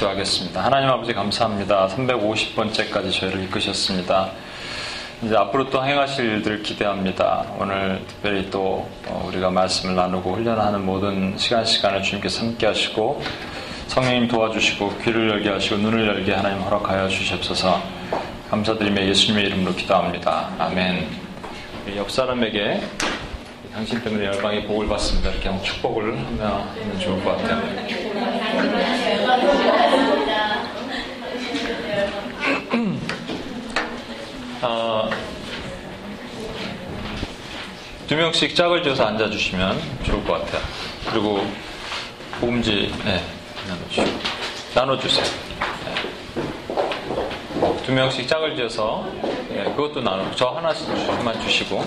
기도하겠습니다. 하나님 아버지 감사합니다. 350번째까지 저희를 이끄셨습니다. 이제 앞으로 또 행하실 일들 기대합니다. 오늘 특별히 또 어, 우리가 말씀을 나누고 훈련하는 모든 시간 시간을 주님께서 함께 하시고 성령님 도와주시고 귀를 열게 하시고 눈을 열게 하나님 허락하여 주시옵소서 감사드리며 예수님의 이름으로 기도합니다. 아멘. 옆 사람에게 당신 때문에 열방이 복을 받습니다. 이렇게 축복을 하면 좋을 것 같아요. 어, 두 명씩 짝을 지어서 앉아주시면 좋을 것 같아요. 그리고 보음지 네, 나눠주세요. 네. 두 명씩 짝을 지어서 네, 그것도 나눠. 저 하나씩만 주시고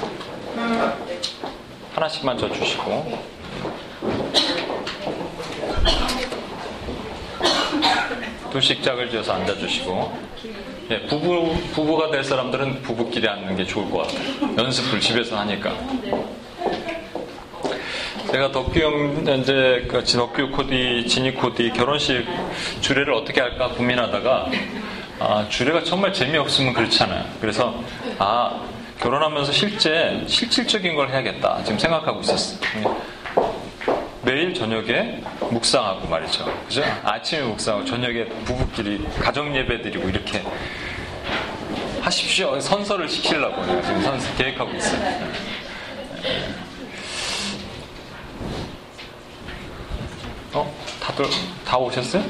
하나씩만 저 주시고 둘씩 짝을 지어서 앉아주시고 예, 부부 부부가 될 사람들은 부부끼리 앉는 게 좋을 것 같아요. 연습을 집에서 하니까. 제가 덕규 형 이제 그 덕규 코디, 진이 코디 결혼식 주례를 어떻게 할까 고민하다가 아, 주례가 정말 재미없으면 그렇잖아요. 그래서 아 결혼하면서 실제 실질적인 걸 해야겠다 지금 생각하고 있었어요. 매일 저녁에 묵상하고 말이죠. 그죠? 아침에 묵상하고 저녁에 부부끼리 가정 예배 드리고 이렇게 하십시오. 선서를 시키려고 내가 지금 선서 계획하고 있어요. 어? 다들 다 오셨어요?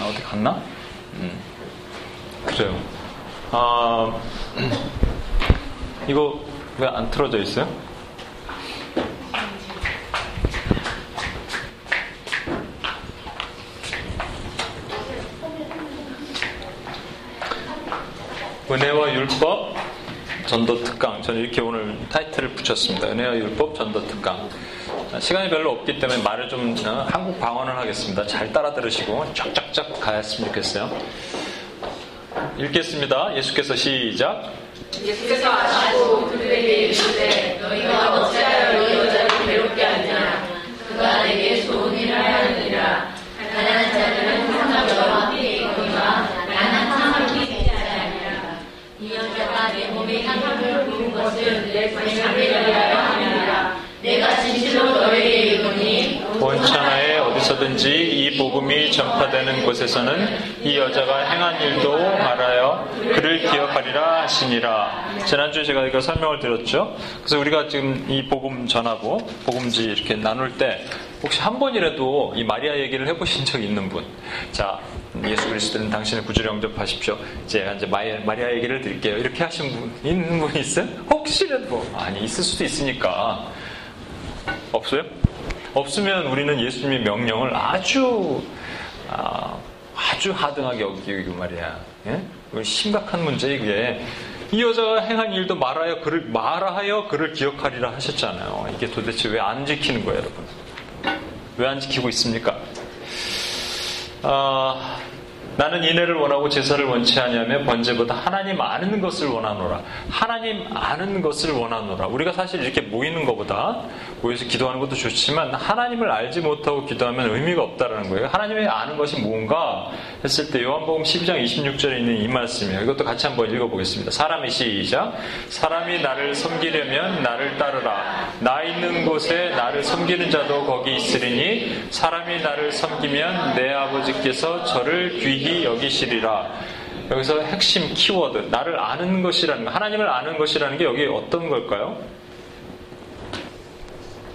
아, 어디 갔나? 음. 그래요. 아, 이거 왜 안 틀어져 있어요? 은혜와 율법 전도 특강. 저는 이렇게 오늘 타이틀을 붙였습니다. 은혜와 율법 전도 특강. 시간이 별로 없기 때문에 말을 좀 어, 한국 방언을 하겠습니다. 잘 따라 들으시고 쫙쫙쫙 가였으면 좋겠어요. 읽겠습니다. 예수께서 시작. 예수께서 아시고 그들에게 이르시되 너희가 어찌하여 이 여자를 괴롭게 하냐 그가 내게 좋은 일을 하느니라 가난한 자들은 항상 저와 함께 있거니와 나는 항상 함께 있지 아니라 이 여자가 향을 부은 것을 내 권장에 하려 함이라 내가 진실로 너에게 이르노니 온 천하에 어디서든지 이 복음이 전파되는 곳에서는 이 여자가 행한 일도 말하여 그를 기억하리라 하시니라. 지난주에 제가 이거 설명을 드렸죠. 그래서 우리가 지금 이 복음 전하고 복음지 이렇게 나눌 때 혹시 한 번이라도 이 마리아 얘기를 해보신 적 있는 분? 자, 예수 그리스도는 당신의 구주를 영접하십시오. 제가 이제 마리아 얘기를 드릴게요. 이렇게 하신 분 있는 분 있어요? 혹시라도 아니 있을 수도 있으니까 없어요? 없으면 우리는 예수님의 명령을 아주 아, 주 하등하게 여기고 말이야. 예? 심각한 문제 이게 이 여자가 행한 일도 말하여 그를 말하여 그를 기억하리라 하셨잖아요. 이게 도대체 왜 안 지키는 거예요, 여러분? 왜 안 지키고 있습니까? 아, 나는 인해를 원하고 제사를 원치 아니하며 번제보다 하나님 아는 것을 원하노라. 하나님 아는 것을 원하노라. 우리가 사실 이렇게 모이는 것보다 모여서 기도하는 것도 좋지만 하나님을 알지 못하고 기도하면 의미가 없다라는 거예요. 하나님의 아는 것이 뭔가 했을 때 요한복음 12장 26절에 있는 이 말씀이에요. 이것도 같이 한번 읽어보겠습니다. 사람이 시작. 사람이 나를 섬기려면 나를 따르라. 나 있는 곳에 나를 섬기는 자도 거기 있으리니 사람이 나를 섬기면 내 아버지께서 저를 귀히 여기시리라. 여기서 핵심 키워드, 나를 아는 것이라는 거, 하나님을 아는 것이라는 게 여기 어떤 걸까요?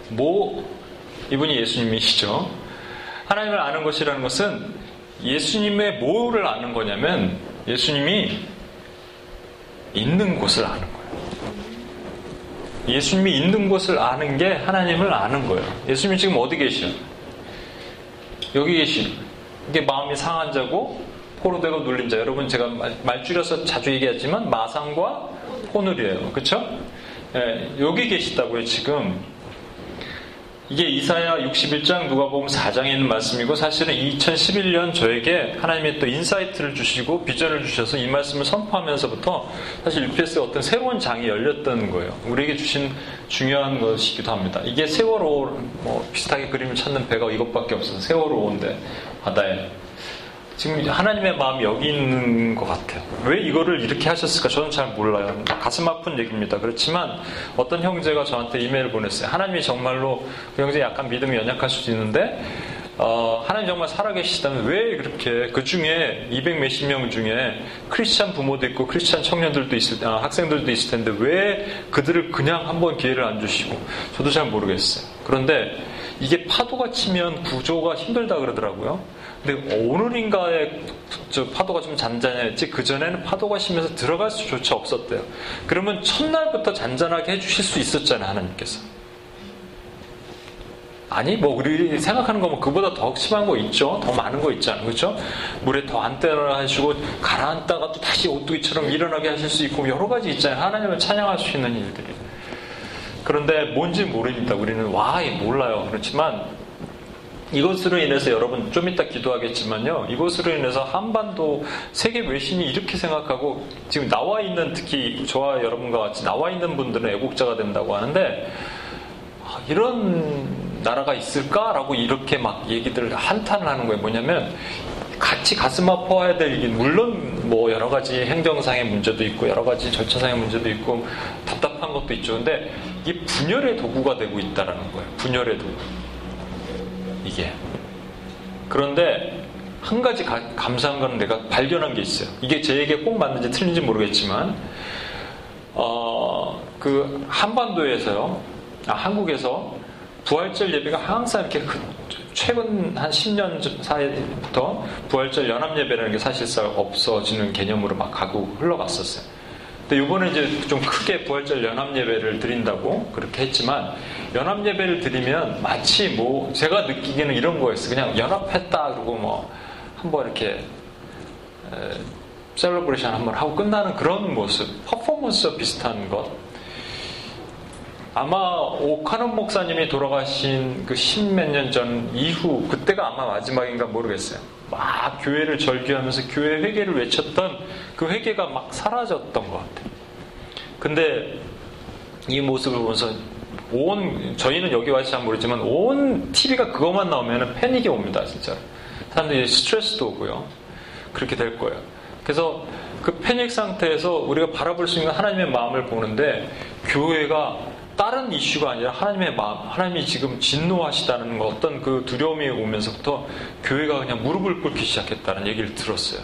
뭐, 이분이 예수님이시죠. 하나님을 아는 것이라는 것은 예수님의 뭐를 아는 거냐면 예수님이 있는 곳을 아는 거예요. 예수님이 있는 곳을 아는 게 하나님을 아는 거예요. 예수님이 지금 어디 계셔? 여기 계시. 이게 마음이 상한 자고 포로되고 눌린 자. 여러분 제가 말, 줄여서 자주 얘기하지만 마상과 오늘이에요. 그렇죠? 예, 여기 계시다고요, 지금. 이게 이사야 61장 누가복음 4장에 있는 말씀이고 사실은 2011년 저에게 하나님의 또 insight를 주시고 비전을 주셔서 이 말씀을 선포하면서부터 사실 UPS의 어떤 새로운 장이 열렸던 거예요. 우리에게 주신 중요한 것이기도 합니다. 이게 세월호 뭐 비슷하게 그림을 찾는 배가 이것밖에 없어서 세월호인데 바다에 지금 하나님의 마음이 여기 있는 것 같아요. 왜 이거를 이렇게 하셨을까? 저는 잘 몰라요. 가슴 아픈 얘기입니다. 그렇지만 어떤 형제가 저한테 이메일 보냈어요. 하나님이 정말로 그 형제 약간 믿음이 연약할 수도 있는데 어, 하나님 정말 살아계시다면 왜 그렇게 그 중에 200 몇십 명 중에 크리스찬 부모도 있고 크리스찬 청년들도 있을 아, 학생들도 있을 텐데 왜 그들을 그냥 한번 기회를 안 주시고 저도 잘 모르겠어요. 그런데 이게 파도가 치면 구조가 힘들다 그러더라고요. 근데 오늘인가에 저 파도가 좀 잔잔했지 그전에는 파도가 심해서 들어갈 수조차 없었대요. 그러면 첫날부터 잔잔하게 해주실 수 있었잖아요 하나님께서. 아니 뭐 우리 생각하는 거면 그보다 더 심한 거 있죠. 더 많은 거 있잖아요. 그렇죠? 물에 더 안 때려 하시고 가라앉다가 또 다시 오뚜기처럼 일어나게 하실 수 있고 여러 가지 있잖아요. 하나님을 찬양할 수 있는 일들이. 그런데 뭔지 모릅니다. 우리는 와 몰라요. 그렇지만 이것으로 인해서 여러분 좀 이따 기도하겠지만요. 이것으로 인해서 한반도 세계 외신이 이렇게 생각하고 지금 나와 있는 특히 저와 여러분과 같이 나와 있는 분들은 애국자가 된다고 하는데 아, 이런 나라가 있을까라고 이렇게 막 얘기들 한탄을 하는 거예요. 뭐냐면 같이 가슴 아파야 될 일이 물론 뭐 여러 가지 행정상의 문제도 있고 여러 가지 절차상의 문제도 있고 답답한 것도 있죠. 근데 이게 분열의 도구가 되고 있다라는 거예요. 분열의 도구. 이게. 그런데 한 가지 가, 감사한 건 내가 발견한 게 있어요. 이게 제 얘기에 꼭 맞는지 틀린지 모르겠지만, 어, 그 한반도에서요, 아, 한국에서 부활절 예배가 항상 이렇게 최근 한 10년 사이부터 부활절 연합 예배라는 게 사실상 없어지는 개념으로 막 가고 흘러갔었어요. 근데 이번에 이제 좀 크게 부활절 연합 예배를 드린다고 그렇게 했지만 연합 예배를 드리면 마치 뭐 제가 느끼기에는 이런 거였어요. 그냥 연합했다 그러고 뭐 한번 이렇게 celebration 한번 하고 끝나는 그런 모습, 퍼포먼스와 비슷한 것. 아마 옥한흠 목사님이 돌아가신 그 십몇 년 전 이후 그때가 아마 마지막인가 모르겠어요. 막 교회를 절규하면서 교회 회개를 외쳤던 그 회개가 막 사라졌던 것 같아요. 근데 이 모습을 보면서 온 저희는 여기 와서 잘 모르지만 온 TV가 그것만 나오면 패닉이 옵니다, 진짜. 사람들이 스트레스도 오고요. 그렇게 될 거예요. 그래서 그 패닉 상태에서 우리가 바라볼 수 있는 하나님의 마음을 보는데 교회가 다른 이슈가 아니라 하나님의 마음, 하나님이 지금 진노하시다는 거 어떤 그 두려움이 오면서부터 교회가 그냥 무릎을 꿇기 시작했다는 얘기를 들었어요.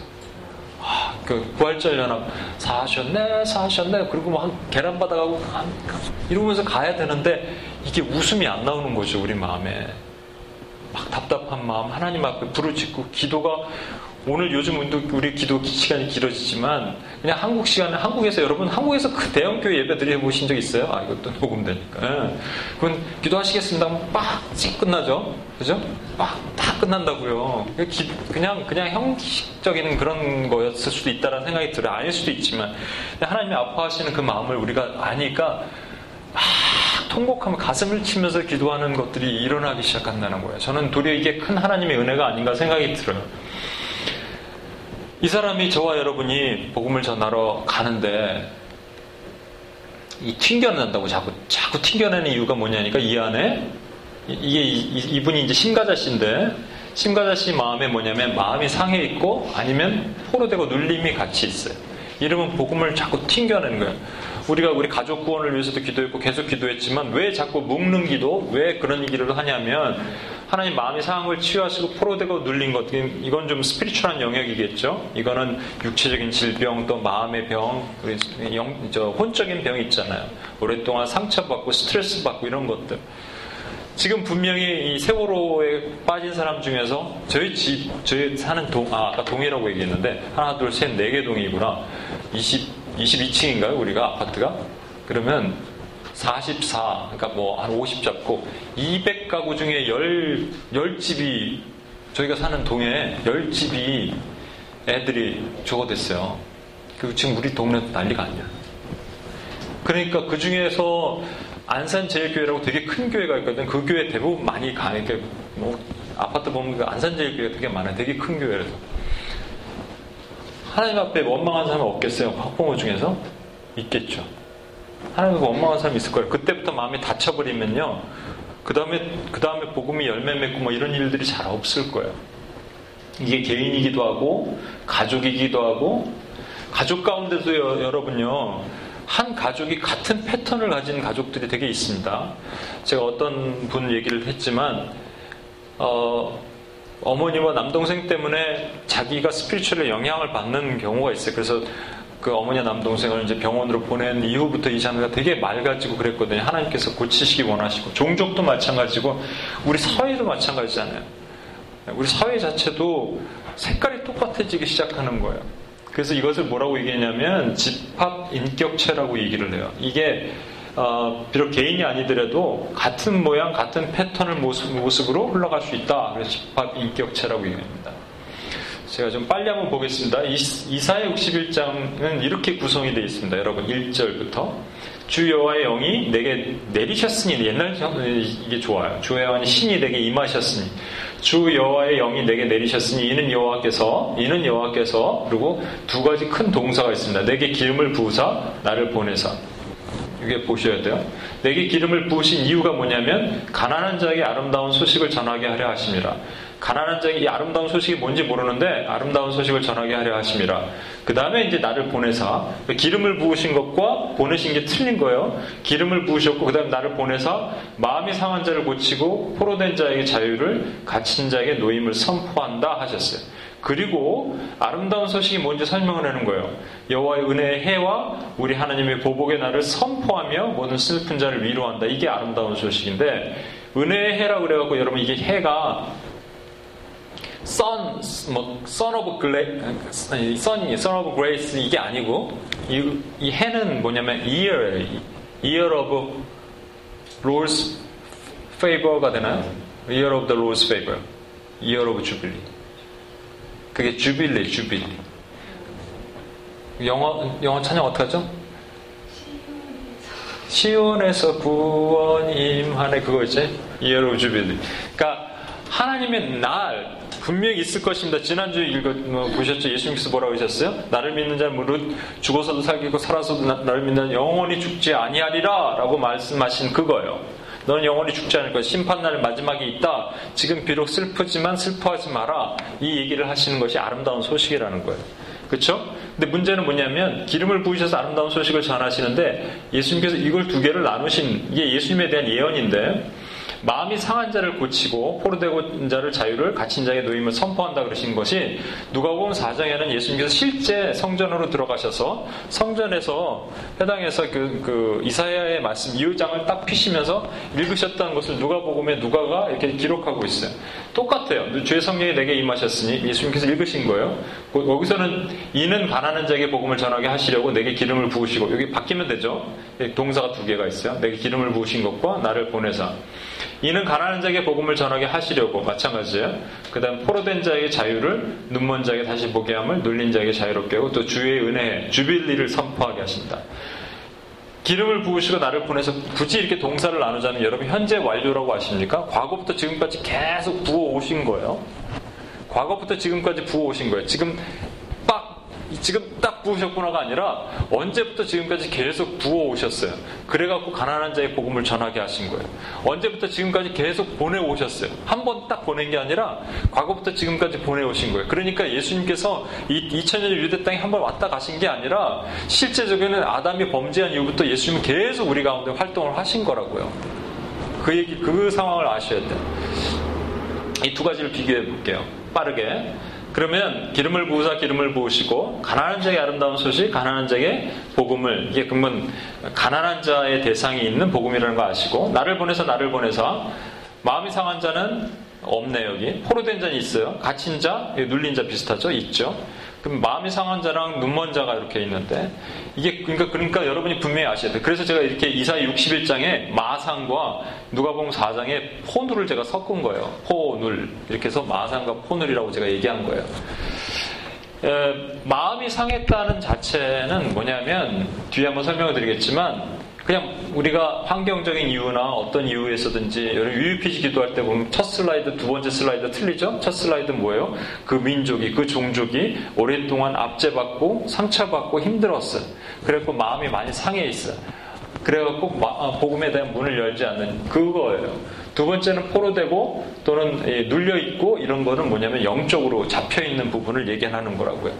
아, 그 부활절 연합 사하셨네, 사하셨네. 그리고 막 계란 받아가고 이러면서 가야 되는데 이게 웃음이 안 나오는 거죠 우리 마음에. 막 답답한 마음 하나님 앞에 부르짖고 기도가 오늘 요즘 우리 기도 시간이 길어지지만 그냥 한국 시간에 한국에서 여러분 한국에서 그 대형교회 예배들이 해보신 적 있어요? 아 이것도 녹음되니까. 예. 그건 기도하시겠습니다 빡찍 끝나죠? 그죠? 빡다 끝난다고요. 그냥 그냥 형식적인 그런 거였을 수도 있다는 생각이 들어요. 아닐 수도 있지만. 하나님이 아파하시는 그 마음을 우리가 아니까 막 통곡하며 가슴을 치면서 기도하는 것들이 일어나기 시작한다는 거예요. 저는 도리어 이게 큰 하나님의 은혜가 아닌가 생각이 들어요 이 사람이 저와 여러분이 복음을 전하러 가는데 이 튕겨낸다고 자꾸 자꾸 튕겨내는 이유가 뭐냐니까 이 안에 이게 이 분이 이제 심가자 씨인데 심가자 씨 마음에 뭐냐면 마음이 상해 있고 아니면 포로되고 눌림이 같이 있어요. 이러면 복음을 자꾸 튕겨내는 거예요. 우리가 우리 가족 구원을 위해서도 기도했고 계속 기도했지만 왜 자꾸 묶는 기도, 왜 그런 얘기를 하냐면 하나님 마음의 상황을 치유하시고 포로되고 눌린 것 이건 좀 스피리추얼한 영역이겠죠. 이거는 육체적인 질병 또 마음의 병, 혼적인 병이 있잖아요. 오랫동안 상처받고 스트레스 받고 이런 것들. 지금 분명히 이 세월호에 빠진 사람 중에서 저희 집, 저희 사는 동, 아, 아까 동이라고 얘기했는데 하나, 둘, 셋, 네 개 동이구나. 20, 22층인가요? 우리가 아파트가? 그러면 44, 그러니까 뭐 한 50 잡고 200가구 중에 10, 10집이 저희가 사는 동에 10집이 애들이 죽어됐어요. 그 지금 우리 동네 난리가 아니야. 그러니까 그 중에서 안산 제일교회라고 되게 큰 교회가 있거든. 그 교회 대부분 많이 가. 이렇게 뭐 아파트 보면 그 안산 제일교회 되게 많아요. 되게 큰 교회라서. 하나님 앞에 원망한 사람 없겠어요? 학부모 중에서? 있겠죠. 하나님 앞에 원망한 사람 있을 거예요. 그때부터 마음이 닫혀버리면요. 그 다음에, 그 다음에 복음이 열매 맺고 뭐 이런 일들이 잘 없을 거예요. 이게 개인이기도 하고, 가족이기도 하고, 가족 가운데도 여, 여러분요, 한 가족이 같은 패턴을 가진 가족들이 되게 있습니다. 제가 어떤 분 얘기를 했지만, 어, 어머니와 남동생 때문에 자기가 스피리추얼에 영향을 받는 경우가 있어요. 그래서 그 어머니와 남동생을 이제 병원으로 보낸 이후부터 이 자매가 되게 맑아지고 그랬거든요. 하나님께서 고치시기 원하시고 종족도 마찬가지고 우리 사회도 마찬가지잖아요. 우리 사회 자체도 색깔이 똑같아지기 시작하는 거예요. 그래서 이것을 뭐라고 얘기했냐면 집합 인격체라고 얘기를 해요. 이게 어, 비록 개인이 아니더라도 같은 모양, 같은 패턴을 모습, 모습 으로 흘러갈 수 있다. 그래서 집합 인격체라고 얘기합니다. 제가 좀 빨리 한번 보겠습니다. 이사의 61장은 이렇게 구성이 되어 있습니다. 여러분 1절부터 주 여호와의 영이 내게 내리셨으니 옛날 이게 좋아요. 주 여호와의 신이 내게 임하셨으니 주 여호와의 영이 내게 내리셨으니 이는 여호와께서 이는 여호와께서 그리고 두 가지 큰 동사가 있습니다. 내게 기름을 부으사 나를 보내사 이게 보셔야 돼요. 내게 기름을 부으신 이유가 뭐냐면 가난한 자에게 아름다운 소식을 전하게 하려 하십니다. 가난한 자에게 이 아름다운 소식이 뭔지 모르는데 아름다운 소식을 전하게 하려 하십니다. 그 다음에 이제 나를 보내사 기름을 부으신 것과 보내신 게 틀린 거예요. 기름을 부으셨고 그 다음에 나를 보내사 마음이 상한 자를 고치고 포로된 자에게 자유를 갇힌 자에게 노임을 선포한다 하셨어요. 그리고 아름다운 소식이 뭔지 설명을 하는 거예요. 여호와의 은혜의 해와 우리 하나님의 보복의 날을 선포하며 모든 슬픈 자를 위로한다. 이게 아름다운 소식인데 은혜의 해라 그래갖고 여러분 이게 해가 son, 뭐 son of grace, son이 son of grace 이게 아니고 이, 이 해는 뭐냐면 year, year of Lord's favor가 되나요? year of the Lord's favor, year of jubilee. 그게 주빌리, 주빌리. 영어, 영어 찬양 어떻게 하죠? 시온에서 구원 임 하네 그거 있지? 이에로 주빌리. 그러니까 하나님의 날 분명히 있을 것입니다. 지난주에 읽어 뭐, 보셨죠? 예수님께서 뭐라고 하셨어요? 나를 믿는 자는 무릇 죽어서도 살기고 살아서도 나, 를 믿는 영원히 죽지 아니하리라라고 말씀하신 그거예요. 너는 영원히 죽지 않을 거야. 심판날 마지막에 있다. 지금 비록 슬프지만 슬퍼하지 마라. 이 얘기를 하시는 것이 아름다운 소식이라는 거예요. 그렇죠? 근데 문제는 뭐냐면 기름을 부으셔서 아름다운 소식을 전하시는데 예수님께서 이걸 두 개를 나누신 이게 예수님에 대한 예언인데 마음이 상한 자를 고치고 포로되고 자를 자유를 갇힌 자의 노임을 선포한다 그러신 것이 누가복음 4장에는 예수님께서 실제 성전으로 들어가셔서 성전에서 해당해서 그, 그 이사야의 말씀 이유장을 딱 피시면서 읽으셨다는 것을 누가복음에 누가가 이렇게 기록하고 있어요. 똑같아요. 주의 성령이 내게 임하셨으니 예수님께서 읽으신 거예요. 여기서는 이는 가난한 자에게 복음을 전하게 하시려고 내게 기름을 부으시고 여기 바뀌면 되죠. 동사가 두 개가 있어요. 내게 기름을 부으신 것과 나를 보내사. 이는 가난한 자에게 복음을 전하게 하시려고 마찬가지예요. 그 다음 포로된 자에게 자유를 눈먼 자에게 다시 보게 함을 눌린 자에게 자유롭게 하고 또 주의 은혜에 주빌리를 선포하게 하신다. 기름을 부으시고 나를 보내서 굳이 이렇게 동사를 나누자면 여러분 현재 완료라고 아십니까? 과거부터 지금까지 계속 부어 오신 거예요. 과거부터 지금까지 부어 오신 거예요. 지금 지금 딱 부으셨구나가 아니라 언제부터 지금까지 계속 부어 오셨어요. 그래갖고 가난한 자의 복음을 전하게 하신 거예요. 언제부터 지금까지 계속 보내 오셨어요. 한 번 딱 보낸 게 아니라 과거부터 지금까지 보내 오신 거예요. 그러니까 예수님께서 이 2000년 유대 땅에 한 번 왔다 가신 게 아니라 실제적으로는 아담이 범죄한 이후부터 예수님은 계속 우리 가운데 활동을 하신 거라고요. 그 얘기, 그 상황을 아셔야 돼요. 이 두 가지를 비교해 볼게요. 빠르게. 그러면 기름을 부으사 기름을 부으시고 가난한 자의 아름다운 소식, 가난한 자의 복음을 이게 그러면 가난한 자의 대상이 있는 복음이라는 거 아시고 나를 보내서 나를 보내서 마음이 상한 자는 없네 여기 포로된 자는 있어요. 갇힌 자, 눌린 자 비슷하죠? 있죠. 그럼 마음이 상한 자랑 눈먼 자가 이렇게 있는데 이게 그러니까 그러니까 여러분이 분명히 아셔야 돼요. 그래서 제가 이렇게 이사 61장에 마상과 누가복음 4장에 포누를 제가 섞은 거예요. 포눌 이렇게 해서 마상과 포눌이라고 제가 얘기한 거예요. 에, 마음이 상했다는 자체는 뭐냐면 뒤에 한번 설명을 드리겠지만 그냥 우리가 환경적인 이유나 어떤 이유에서든지 여러 UUPG 기도할 때 보면 첫 슬라이드, 두 번째 슬라이드 틀리죠? 첫 슬라이드 뭐예요? 그 민족이, 그 종족이 오랫동안 압제받고 상처받고 힘들었어요. 그래갖고 마음이 많이 상해 있어요. 그래갖고 어, 복음에 대한 문을 열지 않는 그거예요. 두 번째는 포로되고 또는 눌려 있고 이런 거는 뭐냐면 영적으로 잡혀 있는 부분을 얘기하는 거라고요.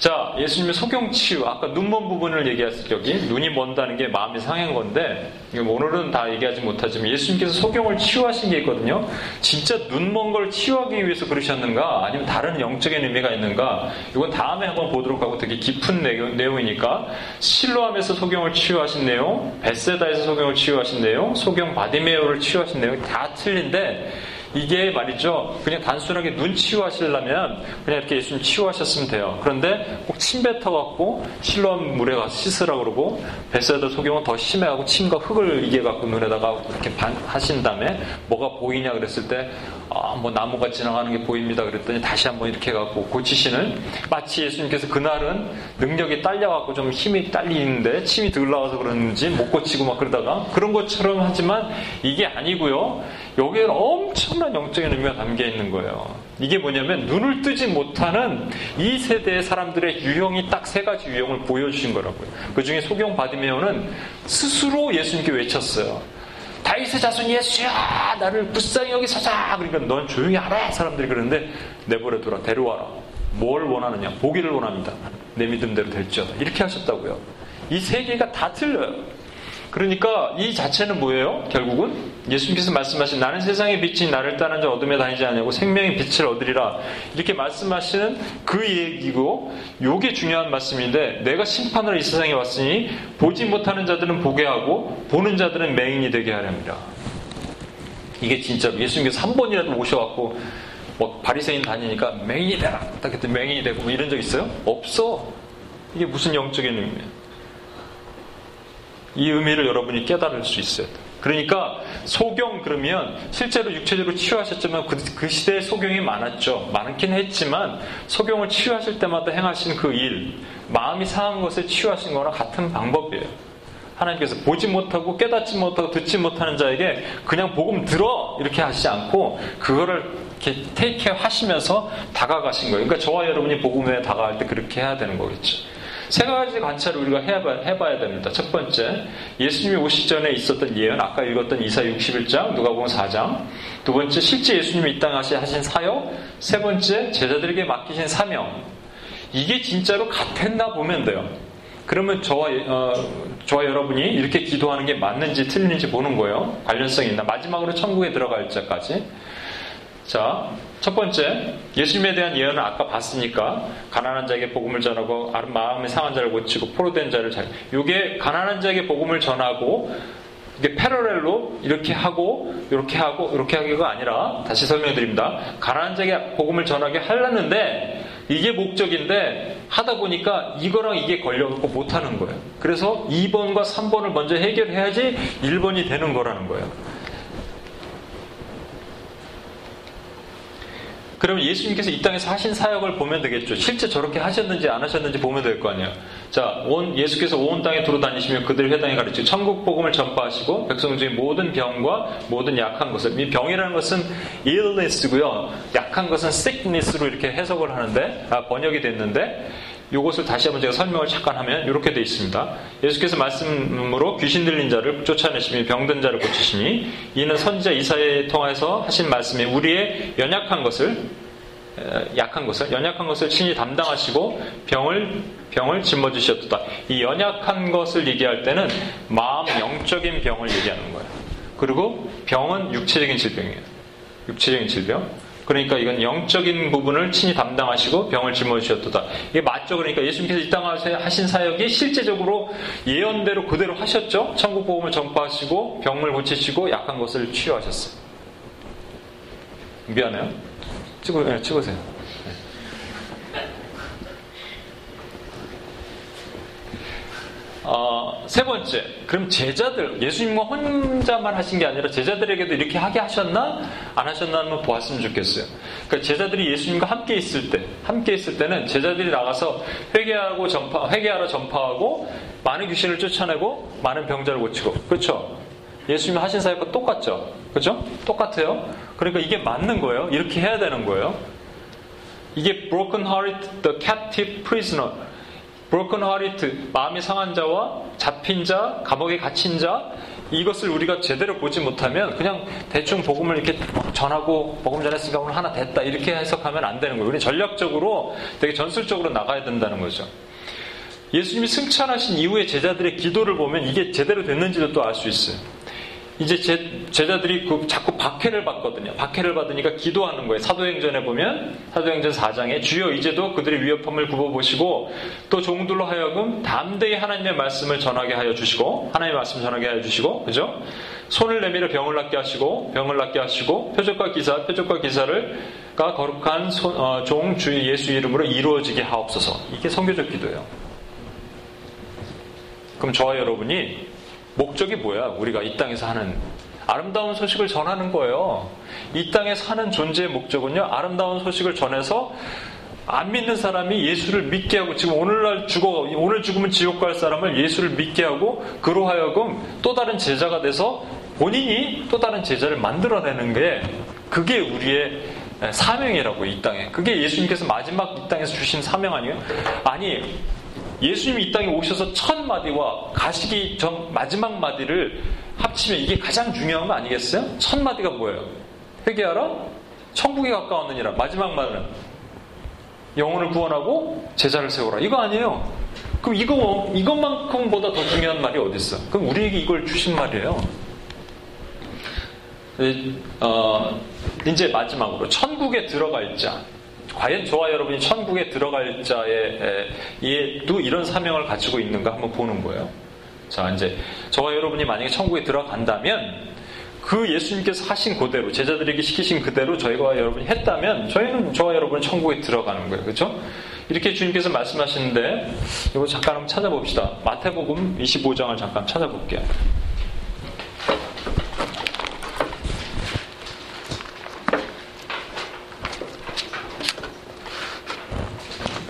자, 예수님의 소경 치유 아까 눈먼 부분을 얘기했을 적이 눈이 먼다는 게 마음이 상한 건데 오늘은 다 얘기하지 못하지만 예수님께서 소경을 치유하신 게 있거든요. 진짜 눈 먼 걸 치유하기 위해서 그러셨는가? 아니면 다른 영적인 의미가 있는가? 이건 다음에 한번 보도록 하고 되게 깊은 내용이니까. 실로함에서 소경을 치유하신 내용, 베세다에서 소경을 치유하신 내용, 소경 바디메오를 치유하신 내용 다 틀린데 이게 말이죠. 그냥 단순하게 눈 치유하시려면 그냥 이렇게 예수님 치유하셨으면 돼요. 그런데 꼭 침 뱉어갖고 실로암 물에 가서 씻으라 그러고 뱃살도 소경은 더 심해가고 침과 흙을 이겨갖고 눈에다가 이렇게 반, 하신 다음에 뭐가 보이냐 그랬을 때 아, 뭐 나무가 지나가는 게 보입니다. 그랬더니 다시 한번 이렇게 해갖고 고치시는 마치 예수님께서 그날은 능력이 딸려갖고 좀 힘이 딸리는데 침이 덜 나와서 그런지 못 고치고 막 그러다가 그런 것처럼 하지만 이게 아니고요. 여기에는 엄청난 영적인 의미가 담겨 있는 거예요. 이게 뭐냐면 눈을 뜨지 못하는 이 세대의 사람들의 유형이 딱 세 가지 유형을 보여주신 거라고요. 그 중에 소경 바디메오는 스스로 예수님께 외쳤어요. 다윗의 자손 예수야 나를 불쌍히 여기서자. 그러니까 넌 조용히 하라 사람들이 그러는데 내버려둬라 데려와라. 뭘 원하느냐? 보기를 원합니다. 내 믿음대로 될지어다. 이렇게 하셨다고요. 이 세 개가 다 틀려요 그러니까 이 자체는 뭐예요? 결국은 예수님께서 말씀하신 나는 세상의 빛이 나를 따는 자 어둠에 다니지 않냐고 생명의 빛을 얻으리라 이렇게 말씀하시는 그 얘기고 요게 중요한 말씀인데 내가 심판으로 이 세상에 왔으니 보지 못하는 자들은 보게 하고 보는 자들은 맹인이 되게 하렵니다. 이게 진짜 예수님께서 한 번이라도 오셔갖고 뭐 바리새인 다니니까 맹인이 되라 딱 그때 맹인이 되고 뭐 이런 적 있어요? 없어. 이게 무슨 영적인 의미예요? 이 의미를 여러분이 깨달을 수 있어요. 그러니까 소경 그러면 실제로 육체적으로 치유하셨지만 그, 그 시대에 소경이 많았죠. 많긴 했지만 소경을 치유하실 때마다 행하신 그 일, 마음이 상한 것을 치유하신 거랑 같은 방법이에요. 하나님께서 보지 못하고 깨닫지 못하고 듣지 못하는 자에게 그냥 복음 들어 이렇게 하시지 않고 그거를 이렇게 테이크해 하시면서 다가가신 거예요. 그러니까 저와 여러분이 복음에 다가갈 때 그렇게 해야 되는 거겠죠. 세 가지 관찰을 우리가 해봐, 해봐야 됩니다. 첫 번째, 예수님이 오시기 전에 있었던 예언, 아까 읽었던 이사 61장, 누가복음 4장. 두 번째, 실제 예수님이 이 땅에 하신 사역. 세 번째, 제자들에게 맡기신 사명. 이게 진짜로 같았나 보면 돼요. 그러면 저와, 어, 저와 여러분이 이렇게 기도하는 게 맞는지 틀린지 보는 거예요. 관련성이 있나. 마지막으로 천국에 들어갈 때까지. 자, 첫 번째, 예수님에 대한 예언을 아까 봤으니까, 가난한 자에게 복음을 전하고, 마음의 상한 자를 고치고, 포로된 자를 잘, 이게 가난한 자에게 복음을 전하고, 이게 패러렐로 이렇게 하고, 이렇게 하고, 이렇게 하기가 아니라, 다시 설명해 드립니다. 가난한 자에게 복음을 전하게 하려는데, 이게 목적인데, 하다 보니까 이거랑 이게 걸려갖고 못하는 거예요. 그래서 2번과 3번을 먼저 해결해야지 1번이 되는 거라는 거예요. 그러면 예수님께서 이 땅에서 하신 사역을 보면 되겠죠. 실제 저렇게 하셨는지 안 하셨는지 보면 될 거 아니에요. 자, 온, 예수께서 온 땅에 돌아다니시며 그들 회당에 가르치고 천국 복음을 전파하시고 백성 중에 모든 병과 모든 약한 것을 이 병이라는 것은 illness고요. 약한 것은 sickness로 이렇게 해석을 하는데 아, 번역이 됐는데 이것을 다시 한번 제가 설명을 잠깐 하면 이렇게 되어 있습니다. 예수께서 말씀으로 귀신 들린 자를 쫓아내시며 병든 자를 고치시니 이는 선지자 이사에 통해서 하신 말씀에 우리의 연약한 것을 약한 것을 연약한 것을 친히 담당하시고 병을 병을 짊어지셨다. 이 연약한 것을 얘기할 때는 마음 영적인 병을 얘기하는 거예요. 그리고 병은 육체적인 질병이에요. 육체적인 질병. 그러니까 이건 영적인 부분을 친히 담당하시고 병을 짊어지셨도다. 이게 맞죠? 그러니까 예수님께서 이 땅에 하신 사역이 실제적으로 예언대로 그대로 하셨죠? 천국 복음을 전파하시고 병을 고치시고 약한 것을 치유하셨어요. 미안해요. 네, 찍으세요. 어, 세 번째, 그럼 제자들, 예수님과 혼자만 하신 게 아니라 제자들에게도 이렇게 하게 하셨나? 안 하셨나 한번 보았으면 좋겠어요. 그러니까 제자들이 예수님과 함께 있을 때, 함께 있을 때는 제자들이 나가서 회개하고 전파, 회개하러 전파하고 많은 귀신을 쫓아내고 많은 병자를 고치고 그렇죠? 예수님이 하신 사역과 똑같죠? 그렇죠? 똑같아요. 그러니까 이게 맞는 거예요. 이렇게 해야 되는 거예요. 이게 broken hearted, the captive prisoner. Broken hearted, 마음이 상한 자와 잡힌 자, 감옥에 갇힌 자, 이것을 우리가 제대로 보지 못하면 그냥 대충 복음을 이렇게 전하고 복음 전했으니까 오늘 하나 됐다 이렇게 해석하면 안 되는 거예요. 우리 전략적으로 되게 전술적으로 나가야 된다는 거죠. 예수님이 승천하신 이후에 제자들의 기도를 보면 이게 제대로 됐는지도 또 알 수 있어요. 이제 제, 제자들이 그 자꾸 박해를 받거든요. 박해를 받으니까 기도하는 거예요. 사도행전에 보면 사도행전 4장에 주여 이제도 그들의 위협함을 굽어보시고 또 종들로 하여금 담대히 하나님의 말씀을 전하게 하여 주시고 하나님의 말씀 전하게 하여 주시고 그죠? 손을 내밀어 병을 낫게 하시고 병을 낫게 하시고 표적과 기사 표적과 기사를 가 거룩한 손, 어, 종 주의 예수 이름으로 이루어지게 하옵소서. 이게 성교적 기도예요. 그럼 저와 여러분이 목적이 뭐야? 우리가 이 땅에서 하는 아름다운 소식을 전하는 거예요. 이 땅에 사는 존재의 목적은요, 아름다운 소식을 전해서 안 믿는 사람이 예수를 믿게 하고 지금 오늘날 죽어 오늘 죽으면 지옥 갈 사람을 예수를 믿게 하고 그로 하여금 또 다른 제자가 돼서 본인이 또 다른 제자를 만들어내는 게 그게 우리의 사명이라고 이 땅에 그게 예수님께서 마지막 이 땅에서 주신 사명 아니에요? 아니 예수님이 이 땅에 오셔서 첫 마디와 가시기 전 마지막 마디를 합치면 이게 가장 중요한 거 아니겠어요? 첫 마디가 뭐예요? 회개하라? 천국에 가까웠느니라. 마지막 말은 영혼을 구원하고 제자를 세우라. 이거 아니에요. 그럼 이거 이것만큼보다 더 중요한 말이 어디 있어? 그럼 우리에게 이걸 주신 말이에요. 어, 이제 마지막으로 천국에 들어갈 자. 과연 저와 여러분이 천국에 들어갈 자의 얘도 이런 사명을 가지고 있는가 한번 보는 거예요. 자, 이제 저와 여러분이 만약에 천국에 들어간다면 그 예수님께서 하신 그대로 제자들에게 시키신 그대로 저희가 여러분이 했다면 저희는 저와 여러분은 천국에 들어가는 거예요. 그렇죠? 이렇게 주님께서 말씀하시는데 이거 잠깐 한번 찾아봅시다. 마태복음 25장을 잠깐 찾아볼게요.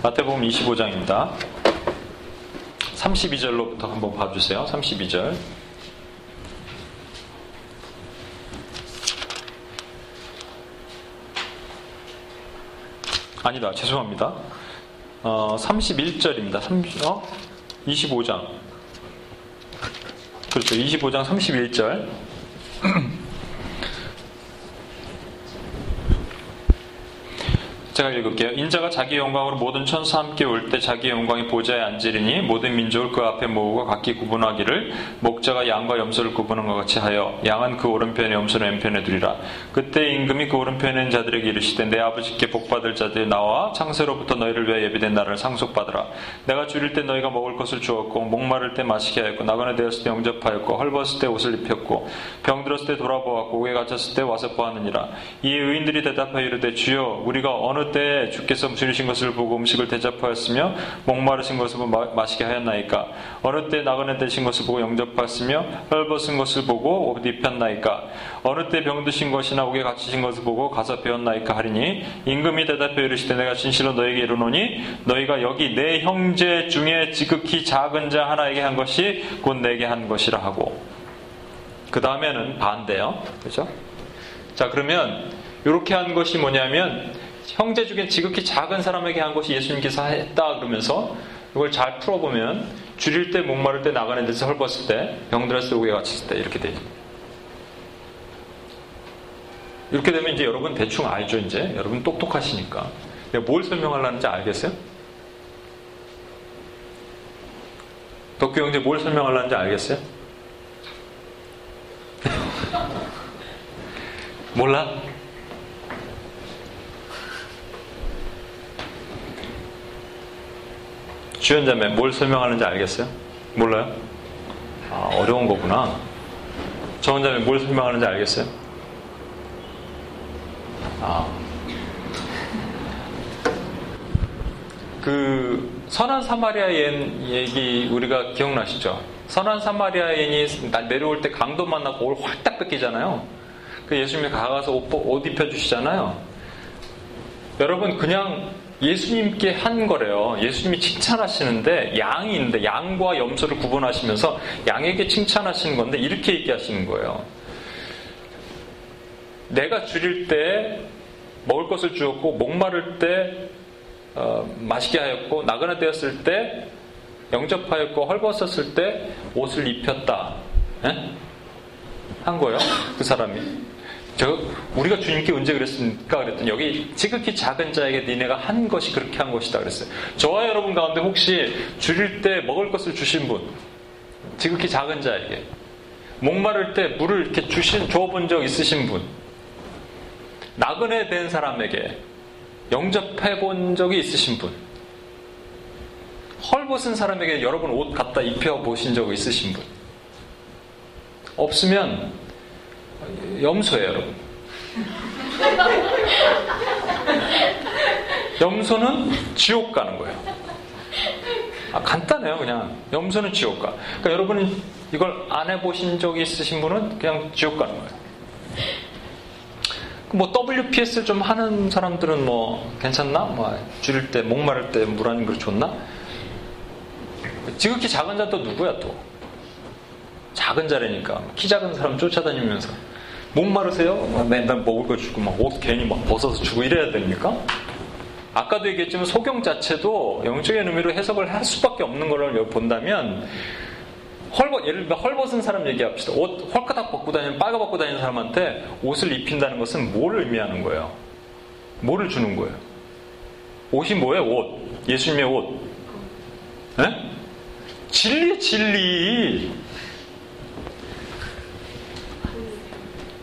마태복음 25장입니다. 32절로부터 한번 봐주세요. 32절. 아니다. 죄송합니다. 어, 31절입니다. 30, 어? 25장. 그렇죠. 25장 31절. 제가 읽을게요. 인자가 자기 영광으로 모든 천사 함께 올 때 자기 영광이 보좌에 앉으리니 모든 민족을 그 앞에 모으고 각기 구분하기를 목자가 양과 염소를 구분한 것 같이 하여 양은 그 오른편에 염소는 왼편에 두리라. 그때 임금이 그 오른편에 있는 자들에게 이르시되 내 아버지께 복받을 자들이 나와 창세로부터 너희를 위하여 예비된 나라를 상속받으라. 내가 줄일 때 너희가 먹을 것을 주었고 목마를 때 마시게 하였고 나그네 되었을 때 영접하였고 헐벗을 때 옷을 입혔고 병들었을 때 돌아보았고 옥에 갇혔을 때 와서 보았느니라. 이에 의인들이 대답하여 이르되 주여 우리가 어느 때 주께서 줄이신 것을 보고 음식을 대접하였으며 목마르신 것을 보고 마시게 하였나이까? 어느 때 나그네 되신 것을 보고 영접하였으며 헐벗은 것을 보고 옷 입혔나이까? 어느 때 병드신 것이나 옥에 갇히신 것을 보고 가서 배웠나이까 하리니 임금이 대답해 이르시되 내가 진실로 너에게 이르노니 너희가 여기 내 형제 중에 지극히 작은 자 하나에게 한 것이 곧 내게 한 것이라 하고. 그 다음에는 반대요. 그렇죠? 자 그러면 이렇게 한 것이 뭐냐면 형제 중에 지극히 작은 사람에게 한 것이 예수님께서 했다 그러면서 이걸 잘 풀어보면 줄일 때 목마를 때 나가는 데서 헐벗을 때 병들었을 때 오게 갇혔을 때 이렇게 되죠. 이렇게 되면 이제 여러분 대충 알죠 이제 여러분 똑똑하시니까 내가 뭘 설명하려는지 알겠어요? 덕규 형제 뭘 설명하려는지 알겠어요? 몰라? 주연자매 뭘 설명하는지 알겠어요? 몰라요? 아, 어려운 거구나. 정원자매 뭘 설명하는지 알겠어요? 아. 그 선한 사마리아인 얘기 우리가 기억나시죠? 선한 사마리아인이 내려올 때 강도 만나고 옷 확딱 뺏기잖아요. 그 예수님이 가가서 옷, 옷 입혀주시잖아요. 여러분 그냥 예수님께 한 거래요. 예수님이 칭찬하시는데 양이 있는데 양과 염소를 구분하시면서 양에게 칭찬하시는 건데 이렇게 얘기하시는 거예요. 내가 줄일 때 먹을 것을 주었고 목마를 때 어, 마시게 하였고 나그네 되었을 때 영접하였고 헐벗었을 때 옷을 입혔다. 에? 예? 한 거예요. 그 사람이. 저 우리가 주님께 언제 그랬습니까? 그랬더니 여기 지극히 작은 자에게 니네가 한 것이 그렇게 한 것이다 그랬어요. 저와 여러분 가운데 혹시 줄일 때 먹을 것을 주신 분, 지극히 작은 자에게 목마를 때 물을 이렇게 주신 줘본 적 있으신 분, 나그네 된 사람에게 영접해 본 적이 있으신 분, 헐벗은 사람에게 여러분 옷 갖다 입혀 보신 적 있으신 분, 없으면 염소예요, 여러분. 염소는 지옥 가는 거예요. 아, 간단해요, 그냥. 염소는 지옥 가. 그러니까 여러분은 이걸 안 해보신 적이 있으신 분은 그냥 지옥 가는 거예요. 뭐 WPS를 좀 하는 사람들은 뭐 괜찮나? 뭐 줄일 때 목마를 때 물 한 그릇 줬나? 지극히 작은 자 또 누구야 또? 작은 자라니까 키 작은 사람 쫓아다니면서 목마르세요? 맨날 먹을 거 주고 막 옷 괜히 막 벗어서 주고 이래야 됩니까? 아까도 얘기했지만 소경 자체도 영적인 의미로 해석을 할 수밖에 없는 걸 본다면 헐벗, 예를 들어 헐벗은 사람 얘기합시다. 옷 헐크닥 벗고 다니는, 빨가 벗고 다니는 사람한테 옷을 입힌다는 것은 뭘 의미하는 거예요? 뭐를 주는 거예요? 옷이 뭐예요? 옷. 예수님의 옷. 네? 진리, 진리.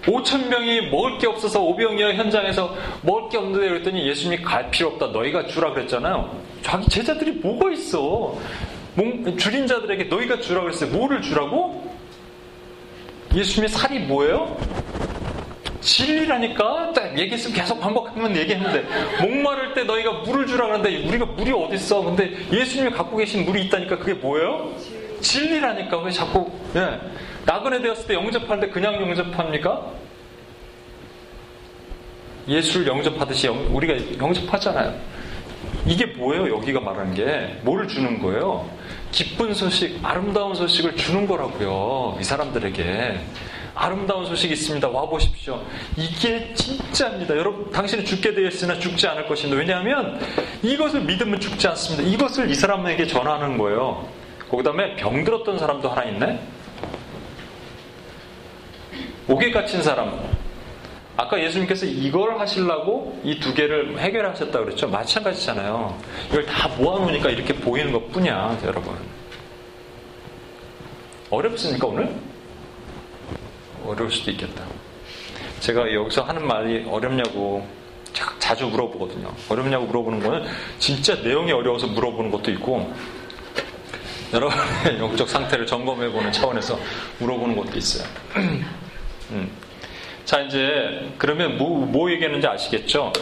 5천 명이 먹을 게 없어서 오병이어 현장에서 먹을 게 없는데 그랬더니 예수님이 갈 필요 없다. 너희가 주라 그랬잖아요. 자기 제자들이 뭐가 있어? 줄인 자들에게 너희가 주라 그랬어요. 뭐를 주라고? 예수님의 살이 뭐예요? 진리라니까 딱 얘기했으면 계속 반복하면 얘기했는데 목마를 때 너희가 물을 주라 그러는데 우리가 물이 어디 있어? 근데 예수님이 갖고 계신 물이 있다니까 그게 뭐예요? 진리라니까 왜 자꾸 예. 나그네 되었을 때 영접하는데 그냥 영접합니까? 예수를 영접하듯이 우리가 영접하잖아요. 이게 뭐예요? 여기가 말하는 게 뭐를 주는 거예요? 기쁜 소식, 아름다운 소식을 주는 거라고요. 이 사람들에게. 아름다운 소식이 있습니다. 와 보십시오. 이게 진짜입니다. 여러분, 당신은 죽게 되어 있으나 죽지 않을 것입니다. 왜냐하면 이것을 믿으면 죽지 않습니다. 이것을 이 사람에게 전하는 거예요. 그 다음에 병들었던 사람도 하나 있네. 옥에 갇힌 사람. 아까 예수님께서 이걸 하시려고 이 두 개를 해결하셨다 그랬죠. 마찬가지잖아요. 이걸 다 모아놓으니까 이렇게 보이는 것 뿐이야, 여러분. 어렵습니까, 오늘? 어려울 수도 있겠다. 제가 여기서 하는 말이 어렵냐고 자주 물어보거든요. 어렵냐고 물어보는 거는 진짜 내용이 어려워서 물어보는 것도 있고, 여러분의 영적 상태를 점검해보는 차원에서 물어보는 것도 있어요. 음. 자, 이제, 그러면 뭐, 뭐 얘기하는지 아시겠죠?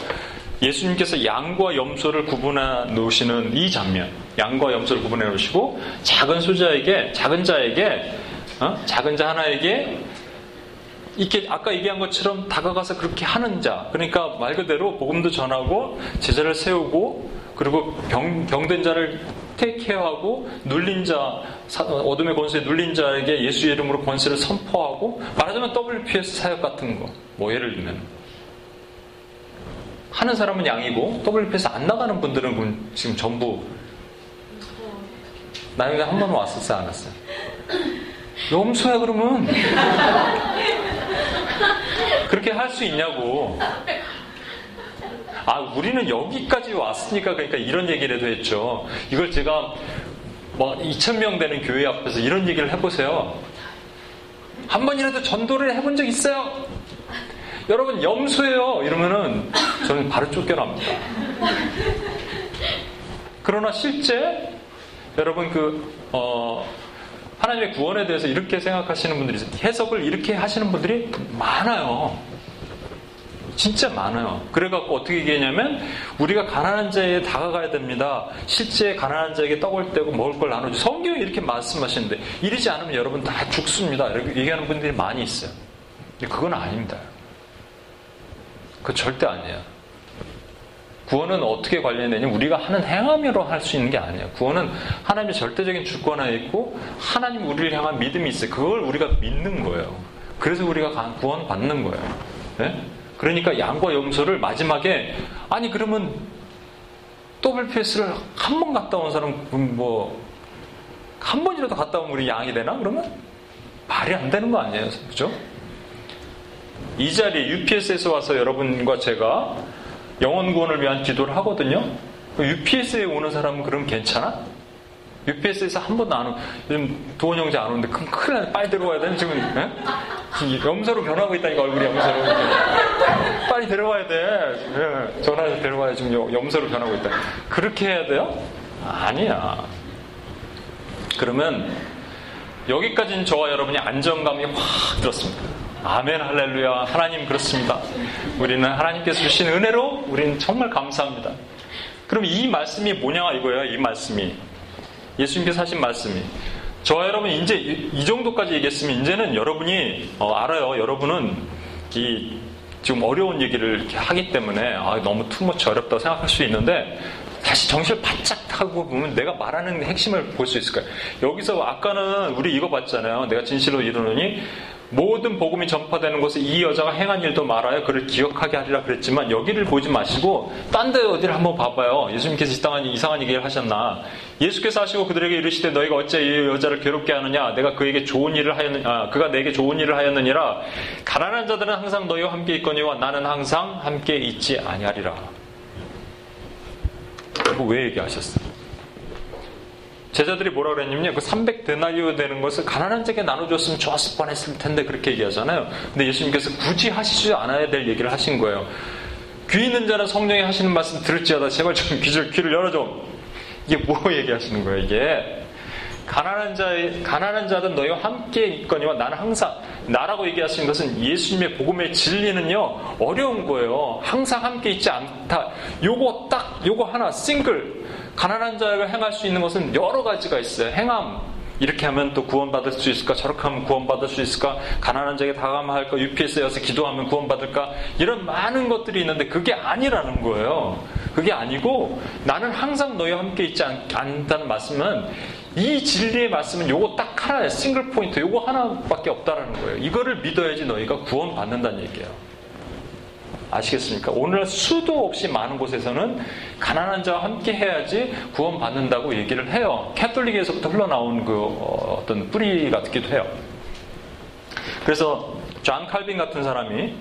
예수님께서 양과 염소를 구분해 놓으시는 이 장면, 양과 염소를 구분해 놓으시고, 작은 소자에게, 작은 자에게, 어? 작은 자 하나에게, 이렇게 아까 얘기한 것처럼 다가가서 그렇게 하는 자, 그러니까 말 그대로 복음도 전하고, 제자를 세우고, 그리고 병, 병된 자를 테이케어하고 눌린 자 어둠의 권세에 눌린 자에게 예수 이름으로 권세를 선포하고 말하자면 WPS 사역 같은 거 뭐 예를 들면. 하는 사람은 양이고 WPS 안 나가는 분들은 지금 전부 나 여기 한번 왔었어요 안 왔어요? 염소야 그러면. 그렇게 할 수 있냐고 아, 우리는 여기까지 왔으니까 그러니까 이런 얘기를 해도 했죠. 이걸 제가 뭐 2,000명 되는 교회 앞에서 이런 얘기를 해보세요. 한 번이라도 전도를 해본 적 있어요? 여러분, 염소예요. 이러면은 저는 바로 쫓겨납니다. 그러나 실제 여러분 그, 어, 하나님의 구원에 대해서 이렇게 생각하시는 분들이 해석을 이렇게 하시는 분들이 많아요. 진짜 많아요. 그래갖고 어떻게 얘기했냐면 우리가 가난한 자에 다가가야 됩니다. 실제 가난한 자에게 떡을 떼고 먹을 걸 나누죠. 성경이 이렇게 말씀하시는데 이러지 않으면 여러분 다 죽습니다. 이렇게 얘기하는 분들이 많이 있어요. 근데 그건 아닙니다. 그 절대 아니에요. 구원은 어떻게 관련되냐? 우리가 하는 행함으로 할 수 있는 게 아니에요. 구원은 하나님의 절대적인 주권에 있고 하나님 우리를 향한 믿음이 있어요. 그걸 우리가 믿는 거예요. 그래서 우리가 구원 받는 거예요. 네? 그러니까 양과 염소를 마지막에 아니 그러면 패스를 한 번 갔다 온 사람 뭐한 번이라도 갔다 오면 우리 양이 되나 그러면 말이 안 되는 거 아니에요, 그죠? 이 자리에 UPS에서 와서 여러분과 제가 영원 구원을 위한 기도를 하거든요. UPS에 오는 사람은 그럼 괜찮아? UPS에서 한 번도 안 오. 요즘 도원 형제 안 오는데 그럼 큰일 나네. 빨리 들어와야 되는 지금 에? 염소로 변하고 있다니까 얼굴이 염소로. 빨리 들어와야 돼. 예, 전화해서 데려와야 지금 염소로 변하고 있다. 그렇게 해야 돼요? 아니야. 그러면 여기까지는 저와 여러분이 안정감이 확 들었습니다. 아멘 할렐루야 하나님 그렇습니다. 우리는 하나님께서 주신 은혜로 우리는 정말 감사합니다. 그럼 이 말씀이 뭐냐 이거예요. 이 말씀이 예수님께서 하신 말씀이 저와 여러분 이제 이, 정도까지 얘기했으면 이제는 여러분이 어, 알아요. 여러분은 이 지금 어려운 얘기를 하기 때문에 아, 너무 투머치 어렵다고 생각할 수 있는데 다시 정신을 바짝 하고 보면 내가 말하는 핵심을 볼 수 있을 거예요. 여기서 아까는 우리 이거 봤잖아요. 내가 진실로 이르노니 모든 복음이 전파되는 곳에 이 여자가 행한 일도 말아요. 그를 기억하게 하리라 그랬지만 여기를 보지 마시고 딴 데 어디를 한번 봐봐요. 예수님께서 이상한, 이상한 얘기를 하셨나. 예수께서 하시고 그들에게 이르시되 너희가 어째 이 여자를 괴롭게 하느냐. 내가 그에게 좋은 일을 하였느냐. 아, 그가 내게 좋은 일을 하였느니라. 가난한 자들은 항상 너희와 함께 있거니와 나는 항상 함께 있지 아니하리라. 이거 왜 얘기하셨어요? 제자들이 뭐라 그랬냐면요. 그 300데나리오 되는 것을 가난한 자에게 나눠줬으면 좋았을 뻔했을 텐데 그렇게 얘기하잖아요. 근데 예수님께서 굳이 하시지 않아야 될 얘기를 하신 거예요. 귀 있는 자는 성령이 하시는 말씀 들을지어다 제발 좀 귀를, 귀를 열어줘. 이게 뭐 얘기하시는 거예요, 이게? 가난한 자, 가난한 자든 너희와 함께 있거니와 나는 항상, 나라고 얘기하시는 것은 예수님의 복음의 진리는요, 어려운 거예요. 항상 함께 있지 않다. 요거 딱, 요거 하나, 싱글. 가난한 자가 행할 수 있는 것은 여러 가지가 있어요. 행함. 이렇게 하면 또 구원받을 수 있을까? 저렇게 하면 구원받을 수 있을까? 가난한 자에게 다가가면 할까? UPS에 와서 기도하면 구원받을까? 이런 많은 것들이 있는데 그게 아니라는 거예요. 그게 아니고 나는 항상 너희와 함께 있지 않, 다는 말씀은 이 진리의 말씀은 요거 딱 하나예요. 싱글 포인트. 요거 하나밖에 없다라는 거예요. 이거를 믿어야지 너희가 구원받는다는 얘기예요. 아시겠습니까? 오늘 수도 없이 많은 곳에서는 가난한 자와 함께 해야지 구원받는다고 얘기를 해요. 캐톨릭에서부터 흘러나온 그 어, 어떤 뿌리 같기도 해요. 그래서 존 칼빈 같은 사람이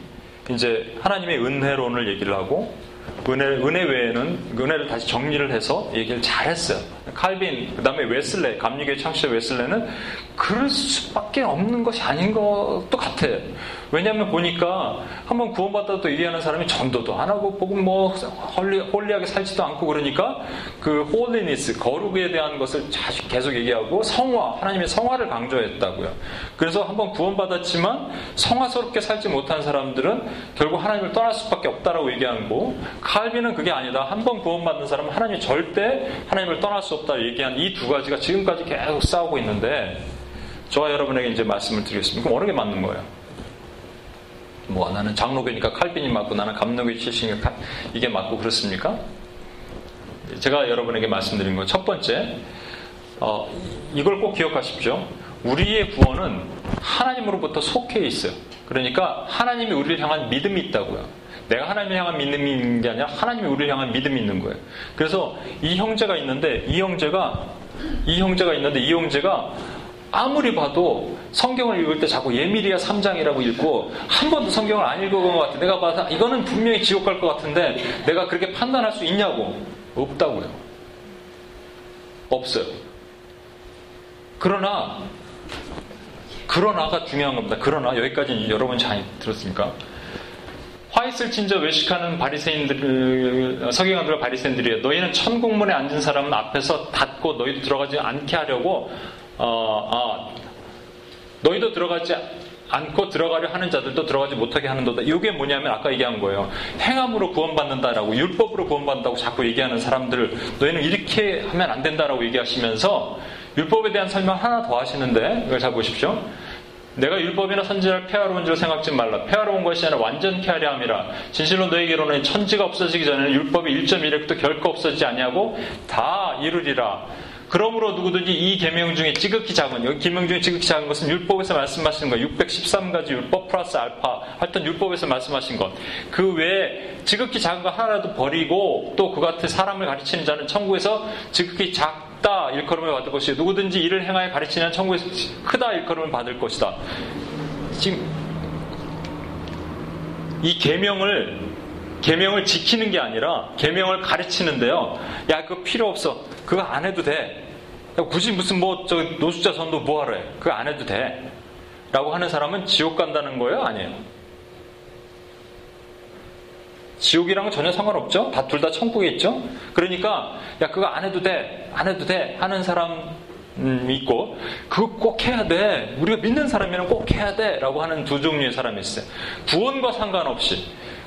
이제 하나님의 은혜론을 얘기를 하고 은혜, 은혜 외에는 은혜를 다시 정리를 해서 얘기를 잘했어요. 칼빈, 그 다음에 웨슬레, 감리교의 창시자 웨슬레는 그럴 수밖에 없는 것이 아닌 것도 같아. 왜냐하면 보니까 한번 구원받아도 얘기하는 사람이 전도도 안 하고 복음 뭐 holy, holy하게 살지도 않고 그러니까 그 holiness 거룩에 대한 것을 계속 얘기하고 성화 하나님의 성화를 강조했다고요. 그래서 한번 구원받았지만 성화스럽게 살지 못한 사람들은 결국 하나님을 떠날 수밖에 없다라고 얘기하는 거. 칼빈은 그게 아니다. 한번 구원받는 사람은 하나님이 절대 하나님을 떠날 수 없다 얘기한 이 두 가지가 지금까지 계속 싸우고 있는데 저와 여러분에게 이제 말씀을 드리겠습니다. 그럼 어느 게 맞는 거예요? 뭐 나는 장로교니까 칼빈이 맞고 나는 감로교 출신이니까 이게 맞고 그렇습니까? 제가 여러분에게 말씀드린 건 첫 번째 어, 이걸 꼭 기억하십시오. 우리의 구원은 하나님으로부터 속해 있어요. 그러니까 하나님이 우리를 향한 믿음이 있다고요. 내가 하나님을 향한 믿음이 있는 게 아니라 하나님이 우리를 향한 믿음이 있는 거예요. 그래서 이 형제가 있는데 이 형제가 이 형제가 있는데 이 형제가 아무리 봐도 성경을 읽을 때 자꾸 예미리아 3장이라고 읽고 한 번도 성경을 안 읽어본 것 같아. 내가 봐서 이거는 분명히 지옥 갈 것 같은데 내가 그렇게 판단할 수 있냐고. 없다고요. 없어요. 그러나 그러나가 중요한 겁니다. 그러나 여기까지 여러분 잘 들었습니까? 화이슬 친저 외식하는 바리새인들 서기관들과 바리새인들이에요. 너희는 천국문에 앉은 사람은 앞에서 닫고 너희도 들어가지 않게 하려고 어, 어, 너희도 들어가지 않고 들어가려 하는 자들도 들어가지 못하게 하는도다. 이게 뭐냐면 아까 얘기한 거예요. 행함으로 구원받는다라고 율법으로 구원받는다고 자꾸 얘기하는 사람들 너희는 이렇게 하면 안 된다라고 얘기하시면서 율법에 대한 설명 하나 더 하시는데 이걸 잘 보십시오. 내가 율법이나 선지자를 폐하러 온 줄 생각지 말라. 폐하러 온 것이 아니라 완전케 하려 함이라. 진실로 너에게로는 천지가 없어지기 전에는 율법이 1.1획도 결코 없어지지 아니하고 다 이루리라. 그러므로 누구든지 이 계명 중에 지극히 작은 여기 계명 중에 지극히 작은 것은 율법에서 말씀하시는 것 613가지 율법 플러스 알파 하여튼 율법에서 말씀하신 것 그 외에 지극히 작은 거 하나라도 버리고 또 그 같은 사람을 가르치는 자는 천국에서 지극히 작다 일컬음을 받을 것이요 누구든지 이를 행하여 가르치는 천국에서 크다 일컬음을 받을 것이다 지금 이 계명을 계명을 지키는 게 아니라 계명을 가르치는데요. 야, 그거 필요 없어. 그거 안 해도 돼. 굳이 무슨 뭐 저 노숙자 선도 뭐하러 해? 그거 안 해도 돼. 라고 하는 사람은 지옥 간다는 거예요? 아니에요? 지옥이랑은 전혀 상관없죠? 다 둘 다 천국에 있죠? 그러니까 야 그거 안 해도 돼. 안 해도 돼. 하는 사람 음, 있고 그거 꼭 해야 돼. 우리가 믿는 사람이면 꼭 해야 돼. 라고 하는 두 종류의 사람이 있어요. 구원과 상관없이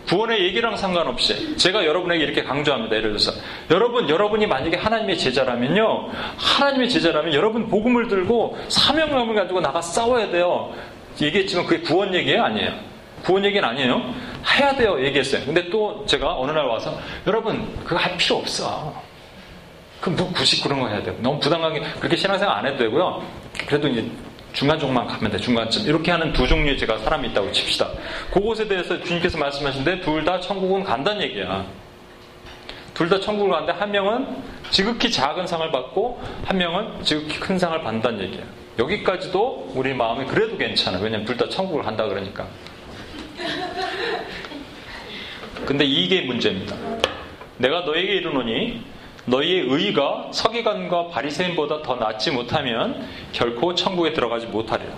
구원의 얘기랑 상관없이 제가 여러분에게 이렇게 강조합니다. 예를 들어서 여러분 여러분이 만약에 하나님의 제자라면요. 하나님의 제자라면 여러분 복음을 들고 사명감을 가지고 나가 싸워야 돼요. 얘기했지만 그게 구원 얘기예요? 아니에요. 구원 얘기는 아니에요. 해야 돼요. 얘기했어요. 근데 또 제가 어느 날 와서 여러분 그거 할 필요 없어. 그럼 뭐 굳이 그런 거 해야 돼요. 너무 부담감이 그렇게 신앙생활 안 해도 되고요. 그래도 이제 중간 쪽만 가면 돼, 중간쯤. 이렇게 하는 두 종류의 제가 사람이 있다고 칩시다. 그것에 대해서 주님께서 말씀하신데 둘 다 천국은 간다는 얘기야. 둘 다 천국을 가는데 한 명은 지극히 작은 상을 받고 한 명은 지극히 큰 상을 받는다는 얘기야. 여기까지도 우리 마음이 그래도 괜찮아. 왜냐면 둘 다 천국을 간다 그러니까. 근데 이게 문제입니다. 내가 너에게 이르노니 너희의 의가 서기관과 바리새인보다 더 낫지 못하면 결코 천국에 들어가지 못하리라.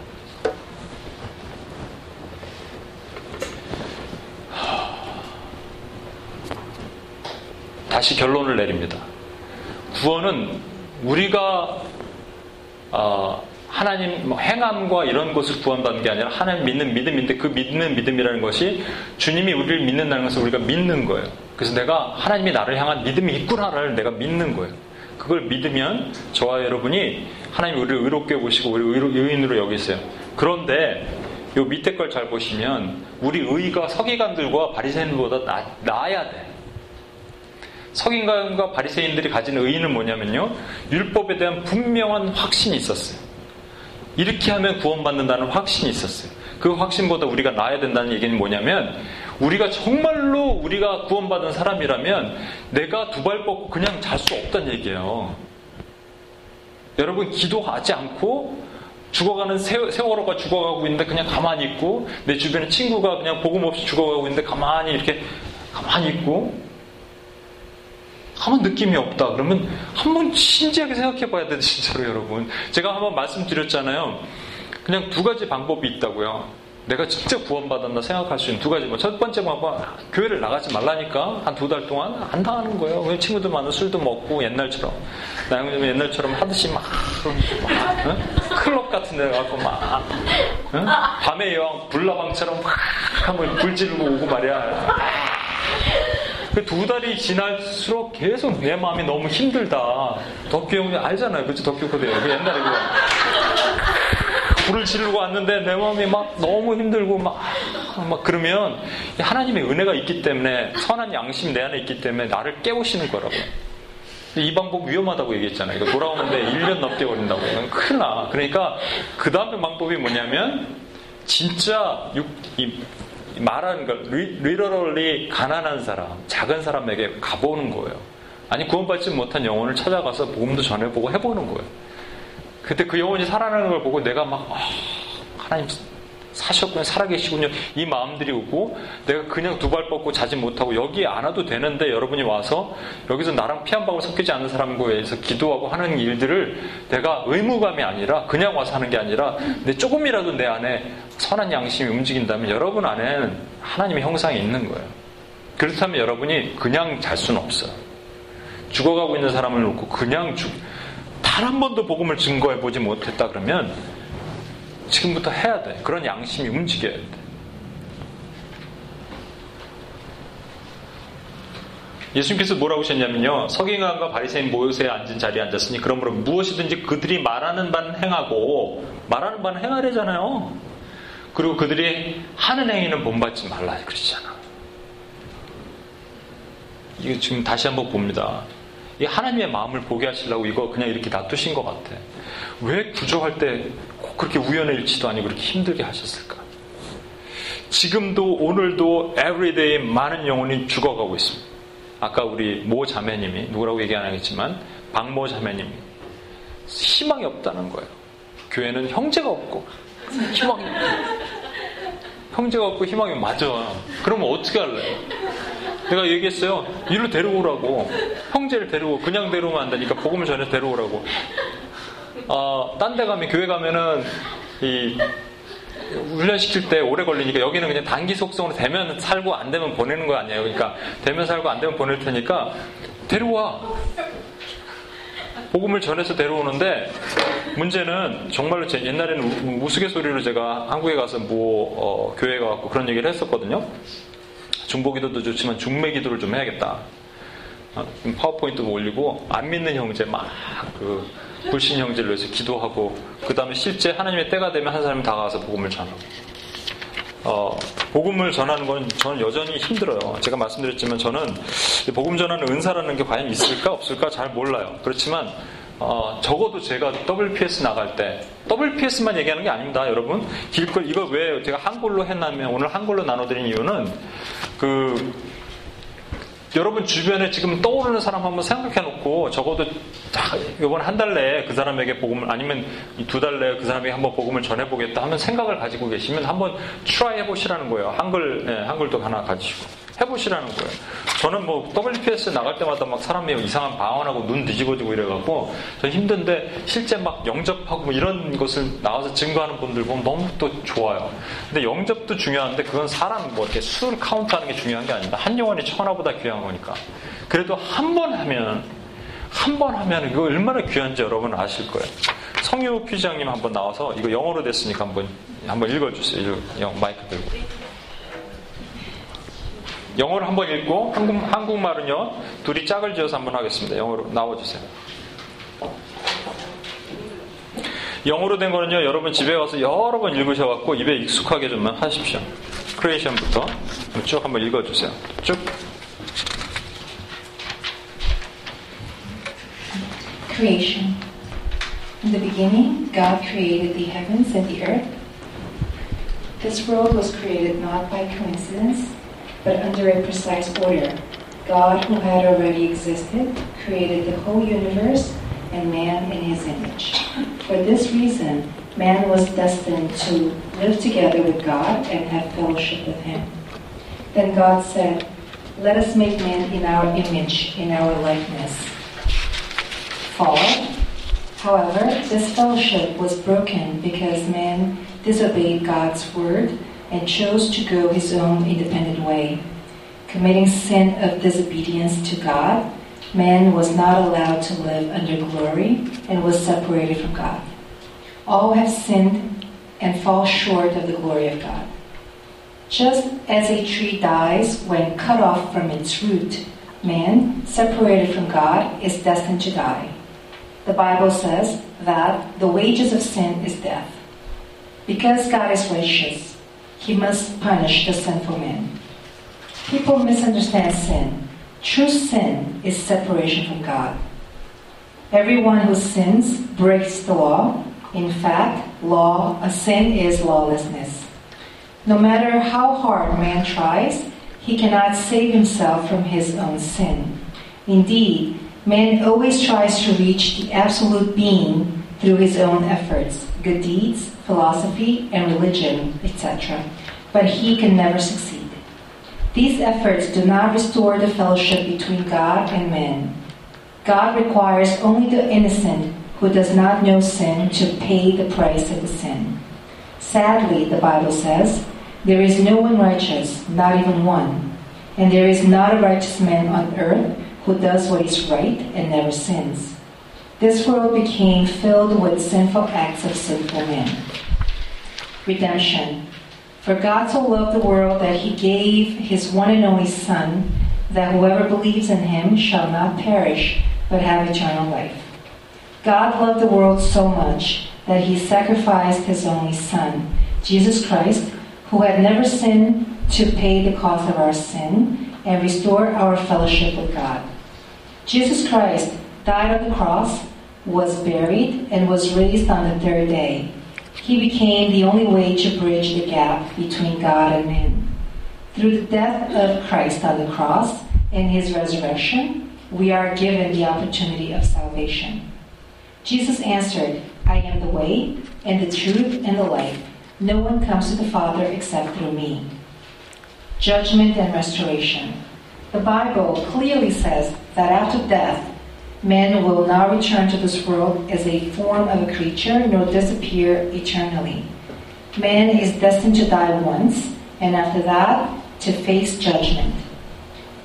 다시 결론을 내립니다. 구원은 우리가 어, 하나님 뭐 행함과 이런 것을 구원받는 게 아니라 하나님 믿는 믿음인데 그 믿는 믿음이라는 것이 주님이 우리를 믿는다는 것을 우리가 믿는 거예요. 그래서 내가 하나님이 나를 향한 믿음이 있구나를 내가 믿는 거예요. 그걸 믿으면 저와 여러분이 하나님이 우리를 의롭게 보시고 우리 의인으로 여기세요. 그런데 요 밑에 걸 잘 보시면 우리 의가 서기관들과 바리새인보다 나아야 돼. 서기관과 바리새인들이 가진 의의는 뭐냐면요. 율법에 대한 분명한 확신이 있었어요. 이렇게 하면 구원받는다는 확신이 있었어요. 그 확신보다 우리가 나아야 된다는 얘기는 뭐냐면 우리가 정말로 우리가 구원받은 사람이라면 내가 두 발 뻗고 그냥 잘 수 없다는 얘기예요. 여러분 기도하지 않고 죽어가는 세월호가 죽어가고 있는데 그냥 가만히 있고 내 주변에 친구가 그냥 복음 없이 죽어가고 있는데 가만히 이렇게 가만히 있고 한번 느낌이 없다. 그러면 한번 진지하게 생각해 봐야 돼, 진짜로 여러분. 제가 한번 말씀드렸잖아요. 그냥 두 가지 방법이 있다고요. 내가 진짜 구원받았나 생각할 수 있는 두 가지. 뭐첫 번째 방법, 교회를 나가지 말라니까 한 두 달 동안 안 다니는 거예요. 왜 친구들 만나 술도 먹고 옛날처럼. 나영님 옛날처럼 하듯이 막, 막 응? 클럽 같은 데 가고 막, 응? 밤의 여왕 불나방처럼 막 한번 불 지르고 오고 말이야. 그두 달이 지날수록 계속 내 마음이 너무 힘들다. 덕규 형님 알잖아요. 그치? 덕규 코드 그 옛날에 그거. 불을 지르고 왔는데 내 마음이 막 너무 힘들고 막, 막 그러면 하나님의 은혜가 있기 때문에 선한 양심이 내 안에 있기 때문에 나를 깨우시는 거라고. 이 방법 위험하다고 얘기했잖아요. 이거 돌아오는데 1년 넘게 걸린다고. 큰일 나. 그러니까 그 다음에 방법이 뭐냐면 진짜 육, 이, 말하는 걸 리러럴리 가난한 사람, 작은 사람에게 가보는 거예요. 아니 구원받지 못한 영혼을 찾아가서 복음도 전해보고 해보는 거예요. 그때 그 영혼이 살아나는 걸 보고 내가 막 아, 하나님 사셨군요, 살아계시군요. 이 마음들이 오고 내가 그냥 두 발 뻗고 자지 못하고 여기에 안 와도 되는데 여러분이 와서 여기서 나랑 피 한 방울 섞이지 않는 사람과 위해서 기도하고 하는 일들을 내가 의무감이 아니라 그냥 와서 하는 게 아니라 내 조금이라도 내 안에 선한 양심이 움직인다면 여러분 안에는 하나님의 형상이 있는 거예요. 그렇다면 여러분이 그냥 잘 수는 없어요. 죽어가고 있는 사람을 놓고 그냥 죽, 단 한 번도 복음을 증거해 보지 못했다 그러면 지금부터 해야 돼. 그런 양심이 움직여야 돼. 예수님께서 뭐라고 하셨냐면요. 서기관과 바리새인 모요새에 앉은 자리에 앉았으니 그러므로 무엇이든지 그들이 말하는 바는 행하고 말하는 바는 행하래잖아요. 그리고 그들이 하는 행위는 본받지 말라 그러잖아. 이거 지금 다시 한번 봅니다. 이 하나님의 마음을 보게 하시려고 이거 그냥 이렇게 놔두신 것 같아. 왜 구조할 때 꼭 그렇게 우연의 일치도 아니고 그렇게 힘들게 하셨을까? 지금도 오늘도 everyday 많은 영혼이 죽어가고 있습니다. 아까 우리 모 자매님이 누구라고 얘기 안 하겠지만 박모 자매님이 희망이 없다는 거예요. 교회는 형제가 없고 희망이 형제가 없고 희망이 맞아. 그러면 어떻게 할래? 내가 얘기했어요. 이로 데려오라고. 형제를 데려오. 그냥 데려오면 안 되니까 복음을 전해 데려오라고. 어, 딴 데 가면, 교회 가면은, 이, 훈련시킬 때 오래 걸리니까 여기는 그냥 단기 속성으로 되면 살고 안 되면 보내는 거 아니에요. 그러니까 되면 살고 안 되면 보낼 테니까 데려와. 복음을 전해서 데려오는데 문제는 정말로 제 옛날에는 우스갯소리로 제가 한국에 가서 뭐 어, 교회 가갖고 그런 얘기를 했었거든요. 중보기도도 좋지만 중매기도를 좀 해야겠다. 어, 파워포인트 올리고 안 믿는 형제 막 그 불신 형제를 위해서 기도하고 그 다음에 실제 하나님의 때가 되면 한 사람이 다가와서 복음을 전하고 어, 복음을 전하는 건 저는 여전히 힘들어요. 제가 말씀드렸지만 저는 복음 전하는 은사라는 게 과연 있을까 없을까 잘 몰라요. 그렇지만 어, 적어도 제가 WPS 나갈 때 WPS만 얘기하는 게 아닙니다, 여러분. 길걸 이거 왜 제가 한글로 했냐면 오늘 한글로 나눠드린 이유는 그 여러분 주변에 지금 떠오르는 사람 한번 생각해 놓고 적어도 이번 한 달 내에 그 사람에게 복음을 아니면 두 달 내에 그 사람에게 한번 복음을 전해보겠다 하면 생각을 가지고 계시면 한번 try 해보시라는 거예요. 한글, 네, 한글도 하나 가지시고. 해보시라는 거예요. 저는 뭐 WPS 나갈 때마다 막 사람이 이상한 방언하고 눈 뒤집어지고 이래갖고 저 힘든데 실제 막 영접하고 뭐 이런 것을 나와서 증거하는 분들 보면 너무 또 좋아요. 근데 영접도 중요한데 그건 사람 뭐 이렇게 술 카운트하는 게 중요한 게 아닙니다. 한 영혼이 천하보다 귀한 거니까. 그래도 한 번 하면 한 번 하면 이거 얼마나 귀한지 여러분 아실 거예요. 성유 피장님 한번 나와서 이거 영어로 됐으니까 한번 한번 읽어주세요. 마이크 들고. 영어를 한번 읽고 한국, 한국말은요 둘이 짝을 지어서 한번 하겠습니다. 영어로 나와주세요. 영어로 된 거는요 여러분 집에 가서 여러 번 읽으셔갖고 입에 익숙하게 좀 하십시오. 크리에이션부터 쭉 한번 읽어주세요. 쭉. Creation. In the beginning, God created the heavens and the earth. This world was created not by coincidence, but under a precise order. God, who had already existed, created the whole universe and man in his image. For this reason, man was destined to live together with God and have fellowship with him. Then God said, Let us make man in our image, in our likeness. Fall. However, this fellowship was broken because man disobeyed God's word and chose to go his own independent way. Committing sin of disobedience to God, man was not allowed to live under glory and was separated from God. All have sinned and fall short of the glory of God. Just as a tree dies when cut off from its root, man, separated from God, is destined to die. The Bible says that the wages of sin is death. Because God is righteous, he must punish the sinful man. People misunderstand sin. True sin is separation from God. Everyone who sins breaks the law. In fact, law, a sin is lawlessness. No matter how hard man tries, he cannot save himself from his own sin. Indeed, man always tries to reach the absolute being through his own efforts, good deeds, philosophy, and religion, etc. But he can never succeed. These efforts do not restore the fellowship between God and man. God requires only the innocent who does not know sin to pay the price of the sin. Sadly, the Bible says, there is no one righteous, not even one. And there is not a righteous man on earth who does what is right and never sins. This world became filled with sinful acts of sinful men. Redemption. For God so loved the world that he gave his one and only Son, that whoever believes in him shall not perish, but have eternal life. God loved the world so much that he sacrificed his only Son Jesus Christ, who had never sinned to pay the cost of our sin and restore our fellowship with God. Jesus Christ died on the cross, was buried, and was raised on the third day. He became the only way to bridge the gap between God and man. Through the death of Christ on the cross and his resurrection, we are given the opportunity of salvation. Jesus answered, I am the way, and the truth, and the life. No one comes to the Father except through me. Judgment and restoration. The Bible clearly says that after death, man will not return to this world as a form of a creature nor disappear eternally. Man is destined to die once, and after that, to face judgment.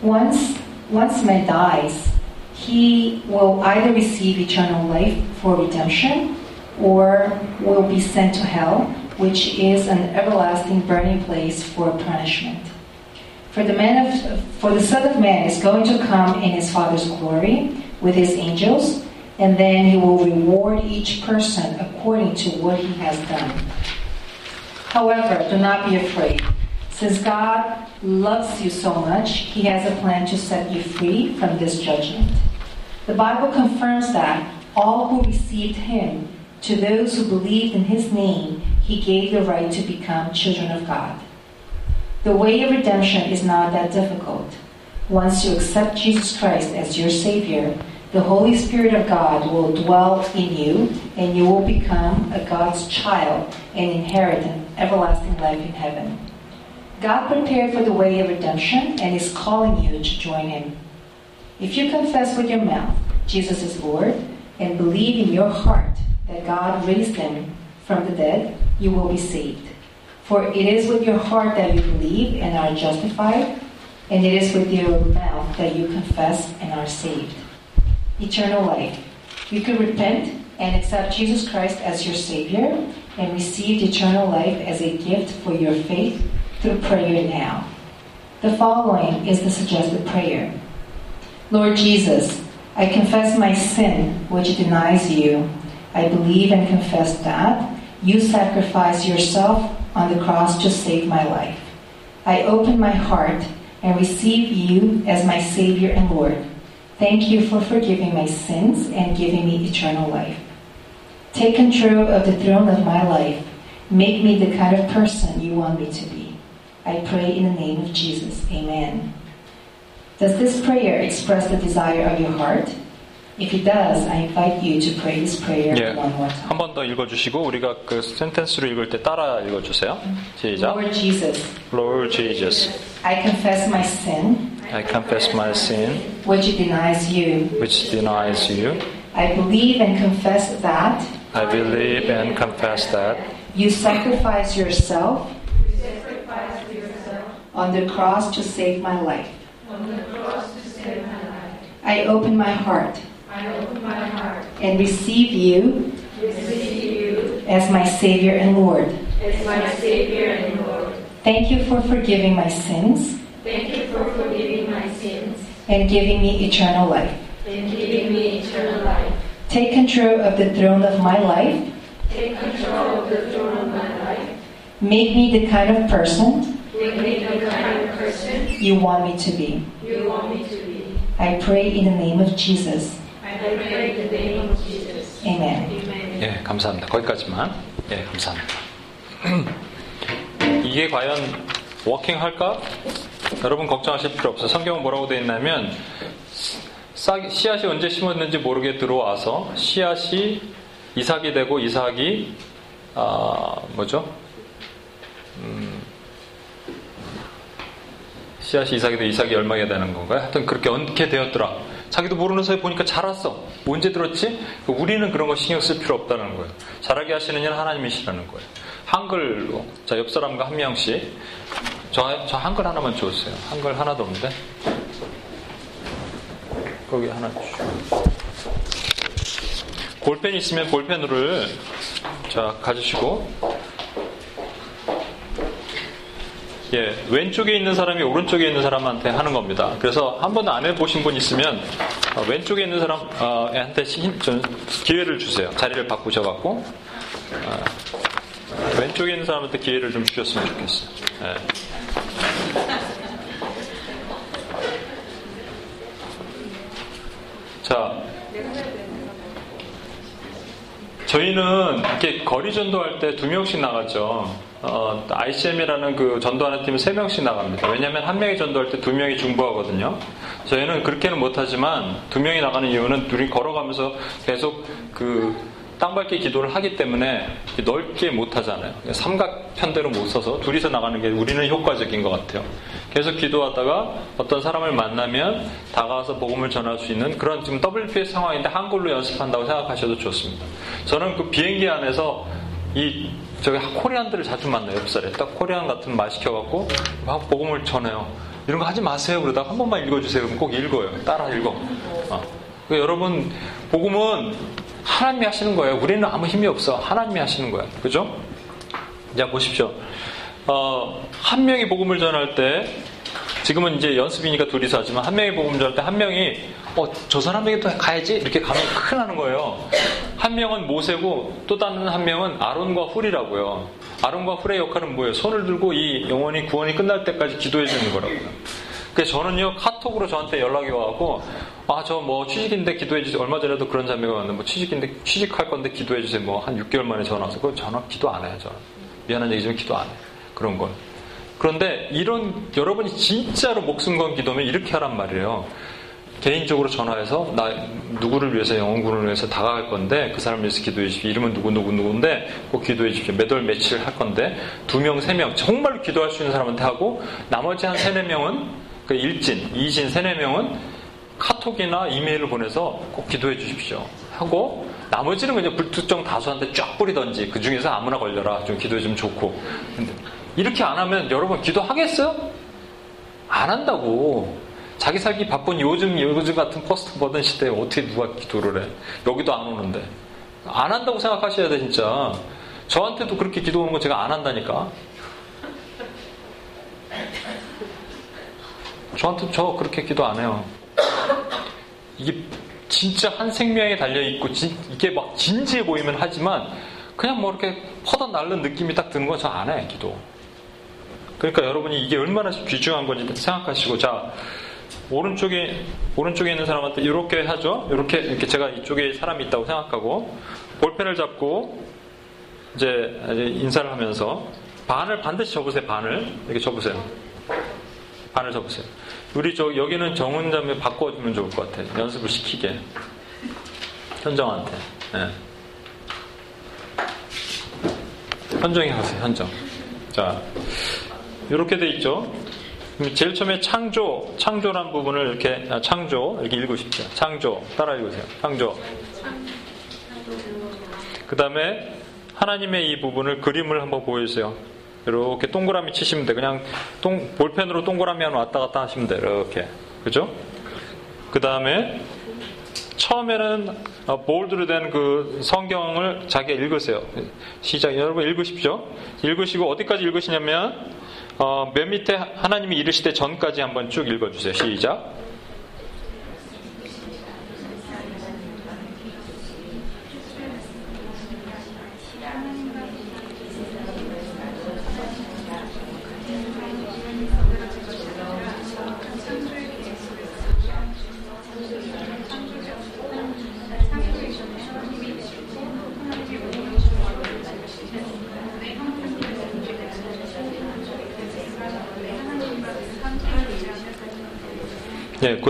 Once, once man dies, he will either receive eternal life for redemption or will be sent to hell, which is an everlasting burning place for punishment. For the, man of, for the Son of Man is going to come in his Father's glory with his angels, and then he will reward each person according to what he has done. However, do not be afraid. Since God loves you so much, he has a plan to set you free from this judgment. The Bible confirms that all who received him, to those who believed in his name, he gave the right to become children of God. The way of redemption is not that difficult. Once you accept Jesus Christ as your Savior, the Holy Spirit of God will dwell in you, and you will become a God's child and inherit an everlasting life in heaven. God prepared for the way of redemption and is calling you to join Him. If you confess with your mouth Jesus is Lord and believe in your heart that God raised Him from the dead, you will be saved. For it is with your heart that you believe and are justified, and it is with your mouth that you confess and are saved. Eternal life. You can repent and accept Jesus Christ as your Savior and receive eternal life as a gift for your faith through prayer now. The following is the suggested prayer Lord Jesus, I confess my sin, which denies you. I believe and confess that you sacrificed yourself on the cross to save my life. I open my heart and receive you as my Savior and Lord. Thank you for forgiving my sins and giving me eternal life. Take control of the throne of my life. Make me the kind of person you want me to be. I pray in the name of Jesus. Amen. Does this prayer express the desire of your heart? If it does, I invite you to pray this prayer 예. one more time. 한 번 더 읽어주시고 우리가 그 센텐스로 읽을 때 따라 읽어주세요. 시작. Lord Jesus, Lord Jesus, I confess my sin, I confess my sin, which denies you. which denies you. I believe and confess that I believe and confess that you sacrificed yourself on the cross to save my life. I open my heart and receive you as my Savior and Lord. as my Savior and Lord. Thank you for forgiving my sins Thank you for forgiving my sins and giving me eternal life. and giving me eternal life. Take control of the throne of my life. Take control of the throne of my life. Make me the kind of person Make me the kind of person you want me to be. you want me to be. I pray in the name of Jesus. Amen. 예, 감사합니다. 거기까지만. 예, 감사합니다. 이게 과연 워킹 할까? 여러분 걱정하실 필요 없어요. 성경은 뭐라고 되어 있냐면 싹- 씨앗이 언제 심었는지 모르게 들어와서 씨앗이 이삭이 되고 이삭이 아, 뭐죠? 음, 씨앗이 이삭이 되고 이삭이 열매가 되는 건가요? 하여튼 그렇게 얹게 되었더라. 자기도 모르는 사이에 보니까 자랐어. 언제 들었지? 우리는 그런 거 신경 쓸 필요 없다는 거예요. 자라게 하시는 이는 하나님이시라는 거예요. 한글로. 자, 옆 사람과 한 명씩. 저, 저 한글 하나만 주었어요. 한글 하나도 없는데. 거기 하나 주시고. 볼펜 있으면 볼펜을 자, 가지시고. 예, 왼쪽에 있는 사람이 오른쪽에 있는 사람한테 하는 겁니다. 그래서 한 번도 안 해보신 분 있으면 어, 왼쪽에 있는 사람한테 힘- 좀 기회를 주세요. 자리를 바꾸셔갖고 어, 왼쪽에 있는 사람한테 기회를 좀 주셨으면 좋겠어요. 네. 자, 저희는 이렇게 거리 전도할 때 두 명씩 나갔죠. 어, ICM이라는 그 전도하는 팀은 세 명씩 나갑니다. 왜냐하면 한 명이 전도할 때 두 명이 중보하거든요. 저희는 그렇게는 못하지만 두 명이 나가는 이유는 둘이 걸어가면서 계속 그 땅밟기 기도를 하기 때문에 넓게 못 하잖아요. 삼각편대로 못 써서 둘이서 나가는 게 우리는 효과적인 것 같아요. 계속 기도하다가 어떤 사람을 만나면 다가와서 복음을 전할 수 있는 그런 지금 WPS 상황인데 한글로 연습한다고 생각하셔도 좋습니다. 저는 그 비행기 안에서 이 저기 코리안들을 자주 만나요. 옆살에 딱 코리안 같은 말 시켜갖고 막 복음을 전해요. 이런 거 하지 마세요. 그러다가 한 번만 읽어주세요. 그럼 꼭 읽어요. 따라 읽어. 어. 그러니까 여러분 복음은 하나님이 하시는 거예요. 우리는 아무 힘이 없어. 하나님이 하시는 거예요. 그죠? 자, 보십시오. 어, 한 명이 복음을 전할 때, 지금은 이제 연습이니까 둘이서 하지만, 한 명이 복음을 전할 때, 한 명이, 어, 저 사람에게 또 가야지? 이렇게 가면 큰일 나는 거예요. 한 명은 모세고, 또 다른 한 명은 아론과 훌이라고요. 아론과 훌의 역할은 뭐예요? 손을 들고 이 영혼이 구원이 끝날 때까지 기도해 주는 거라고요. 그래서 저는요, 카톡으로 저한테 연락이 와갖고, 아, 저 뭐 취직인데 기도해 주세요. 얼마 전에도 그런 자매가 왔는데, 뭐 취직인데, 취직할 건데 기도해 주세요. 뭐 한 6개월 만에 전화 와서, 그 전화 기도 안 해요, 저는. 미안한 얘기지만 기도 안 해. 그런 건. 그런데 이런, 여러분이 진짜로 목숨 건 기도면 이렇게 하란 말이에요. 개인적으로 전화해서 나 누구를 위해서 영혼군을 위해서 다가갈 건데 그 사람을 위해서 기도해 주십시오. 이름은 누구 누구 누구인데 꼭 기도해 주십시오. 몇 월 며칠 할 건데 두 명, 세 명 정말로 기도할 수 있는 사람한테 하고 나머지 한 세네 명은 그 일진, 이진 세네 명은 카톡이나 이메일을 보내서 꼭 기도해 주십시오. 하고 나머지는 그냥 불특정 다수한테 쫙 뿌리던지 그 중에서 아무나 걸려라 좀 기도해 주면 좋고 근데 이렇게 안 하면 여러분 기도하겠어요? 안 한다고 자기 살기 바쁜 요즘 요즘 같은 포스트 버든 시대에 어떻게 누가 기도를 해? 여기도 안 오는데. 안 한다고 생각하셔야 돼 진짜. 저한테도 그렇게 기도 오는 거 제가 안 한다니까. 저한테 저 그렇게 기도 안 해요. 이게 진짜 한 생명에 달려 있고 이게 막 진지해 보이면 하지만 그냥 뭐 이렇게 퍼다 날른 느낌이 딱 드는 건 저 안 해, 기도. 그러니까 여러분이 이게 얼마나 귀중한 건지 생각하시고 자 오른쪽에 오른쪽에 있는 사람한테 이렇게 하죠. 이렇게 이렇게 제가 이쪽에 사람이 있다고 생각하고 볼펜을 잡고 이제 인사를 하면서 반을 반드시 접으세요. 반을 이렇게 접으세요. 반을 접으세요. 우리 저 여기는 정훈자매 바꿔주면 좋을 것 같아요. 연습을 시키게 현정한테. 네. 현정이 하세요. 현정. 자 이렇게 돼 있죠. 제일 처음에 창조, 창조란 부분을 이렇게 아, 창조 이렇게 읽으십시오. 창조 따라 읽으세요. 창조. 그 다음에 하나님의 이 부분을 그림을 한번 보여주세요. 이렇게 동그라미 치시면 돼. 그냥 동, 볼펜으로 동그라미 하나 왔다 갔다 하시면 돼. 이렇게. 그죠? 그 다음에 처음에는 어, 볼드로 된 그 성경을 자기가 읽으세요. 시작. 여러분 읽으십시오. 읽으시고 어디까지 읽으시냐면 어, 맨 밑에 하나님이 이르시되 전까지 한번 쭉 읽어주세요. 시작.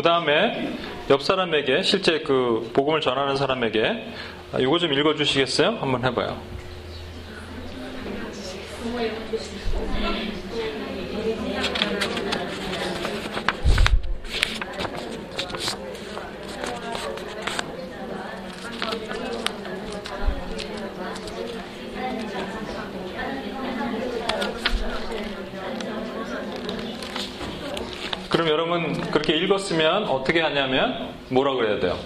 그 다음에 옆 사람에게 실제 그 복음을 전하는 사람에게 이거 좀 읽어주시겠어요? 한번 해봐요. 그럼 여러분 읽었으면 어떻게 하냐면 뭐라 그래야 돼요?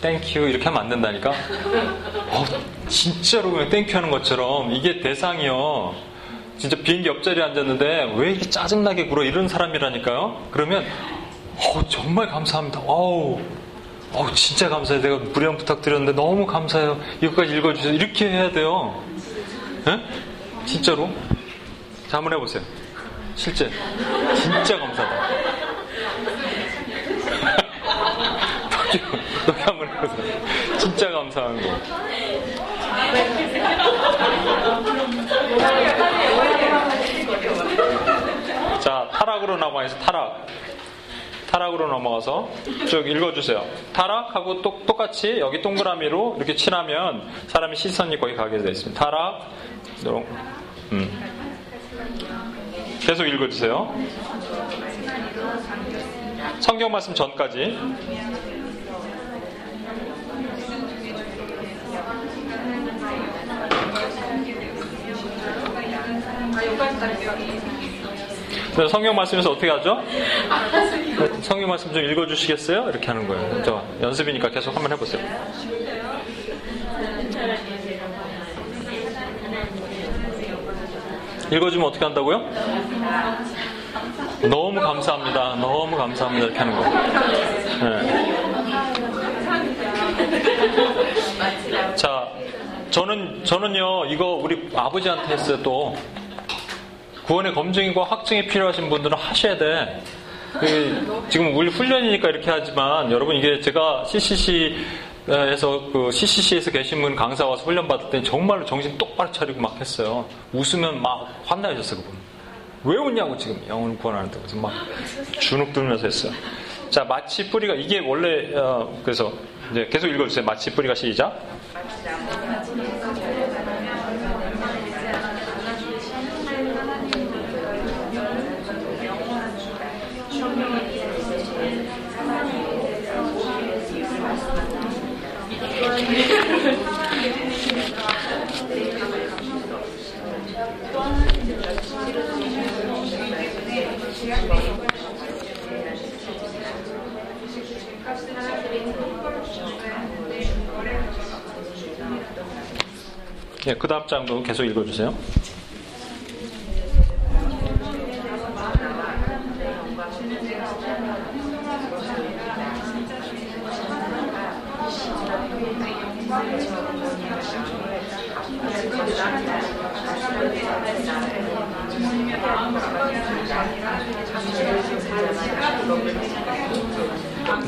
Thank you 이렇게 하면 안 된다니까. 어, 진짜로 그냥 thank you 하는 것처럼 이게 대상이요. 진짜 비행기 옆자리에 앉았는데 왜 이렇게 짜증나게 굴어 이런 사람이라니까요. 그러면 어, 정말 감사합니다. 어우, 어우 진짜 감사해요. 내가 무리한 부탁드렸는데 너무 감사해요. 이거까지 읽어주세요. 이렇게 해야 돼요. 에? 진짜로? 자, 한번 해보세요. 실제. 진짜 감사하다. 너희 한번 해보세요. 진짜 감사한 거. 자, 타락으로 넘어가서 타락. 타락으로 넘어가서 쭉 읽어주세요. 타락하고 똑, 똑같이 여기 동그라미로 이렇게 칠하면 사람의 시선이 거기 가게 되어 있습니다. 타락, 음. 계속 읽어주세요. 성경 말씀 전까지. 네, 성경 말씀에서 어떻게 하죠? 성경 말씀 좀 읽어주시겠어요? 이렇게 하는 거예요. 저 연습이니까 계속 한번 해보세요. 읽어주면 어떻게 한다고요? 너무 감사합니다. 너무 감사합니다. 이렇게 하는 거. 네. 자, 저는, 저는요, 이거 우리 아버지한테 했어요, 또. 구원의 검증과 확증이 필요하신 분들은 하셔야 돼. 지금 우리 훈련이니까 이렇게 하지만 여러분 이게 제가 CCC에서 그 CCC에서 계신 분 강사 와서 훈련 받을 때 정말로 정신 똑바로 차리고 막 했어요. 웃으면 막 환나셨어요 그분. 왜 웃냐고 지금 영혼 구원하는데 그래서 막 주눅 들면서 했어요. 자 마치 뿌리가 이게 원래 어, 그래서 이제 계속 읽어주세요. 마치 뿌리가 시작. 예, 그 다음 장도 계속 읽어주세요.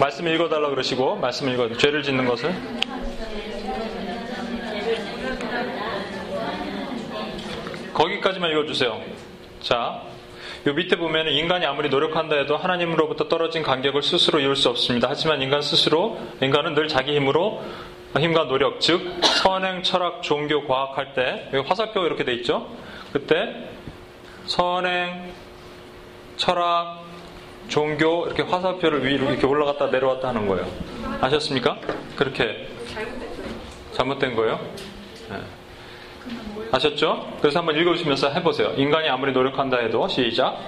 말씀 읽어달라 그러시고 말씀 읽어 죄를 짓는 것을 거기까지만 읽어주세요. 자, 요 밑에 보면 인간이 아무리 노력한다 해도 하나님으로부터 떨어진 간격을 스스로 이룰 수 없습니다. 하지만 인간 스스로, 인간은 늘 자기 힘으로 힘과 노력, 즉 선행, 철학, 종교, 과학 할 때 화살표 이렇게 돼 있죠. 그때 선행, 철학, 종교 이렇게 화살표를 위로 이렇게 올라갔다 내려왔다 하는 거예요. 아셨습니까? 그렇게 잘못된 거예요. 네. 아셨죠? 그래서 한번 읽어주시면서 해보세요. 인간이 아무리 노력한다 해도 시작.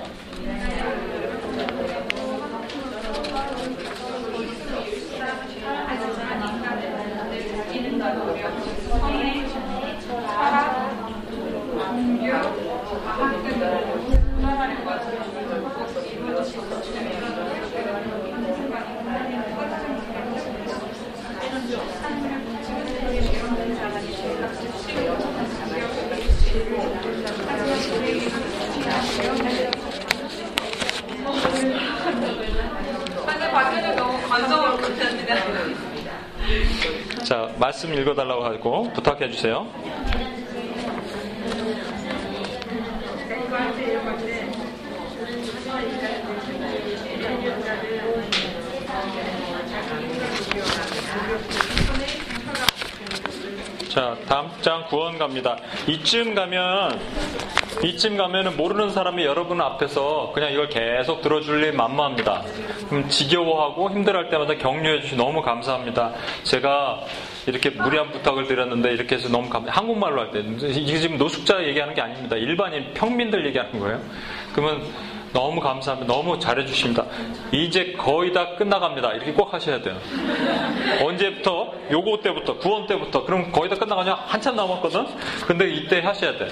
자, 말씀 읽어달라고 하고 부탁해 주세요. 자, 다음 장 구원 갑니다. 이쯤 가면, 이쯤 가면은 모르는 사람이 여러분 앞에서 그냥 이걸 계속 들어줄 일 만무합니다. 그럼 지겨워하고 힘들어할 때마다 격려해 주시 너무 감사합니다. 제가 이렇게 무리한 부탁을 드렸는데 이렇게 해서 너무 감, 한국말로 할 때, 이게 지금 노숙자 얘기하는 게 아닙니다. 일반인 평민들 얘기하는 거예요. 그러면 너무 감사합니다. 너무 잘해주십니다. 이제 거의 다 끝나갑니다. 이렇게 꼭 하셔야 돼요. 언제부터? 요거 때부터, 구원 때부터. 그럼 거의 다 끝나가냐? 한참 남았거든? 근데 이때 하셔야 돼.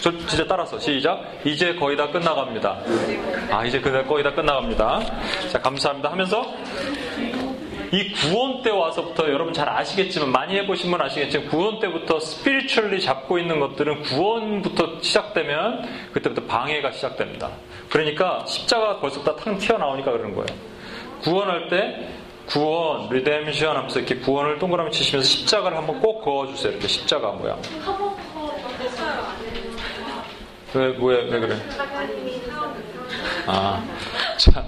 저 진짜 따라서 시작. 이제 거의 다 끝나갑니다. 아, 이제 거의 다 끝나갑니다. 자, 감사합니다 하면서 이 구원 때 와서부터 여러분 잘 아시겠지만 많이 해보신 분 아시겠지만 구원 때부터 spiritually 잡고 있는 것들은 구원부터 시작되면 그때부터 방해가 시작됩니다. 그러니까 십자가 벌써부터 탕 튀어나오니까 그러는 거예요. 구원할 때 구원, redemption 하면서 이렇게 구원을 동그라미 치시면서 십자가를 한번 꼭 그어주세요. 이렇게 십자가 모양. 왜, 왜, 왜 그래? 아, 자,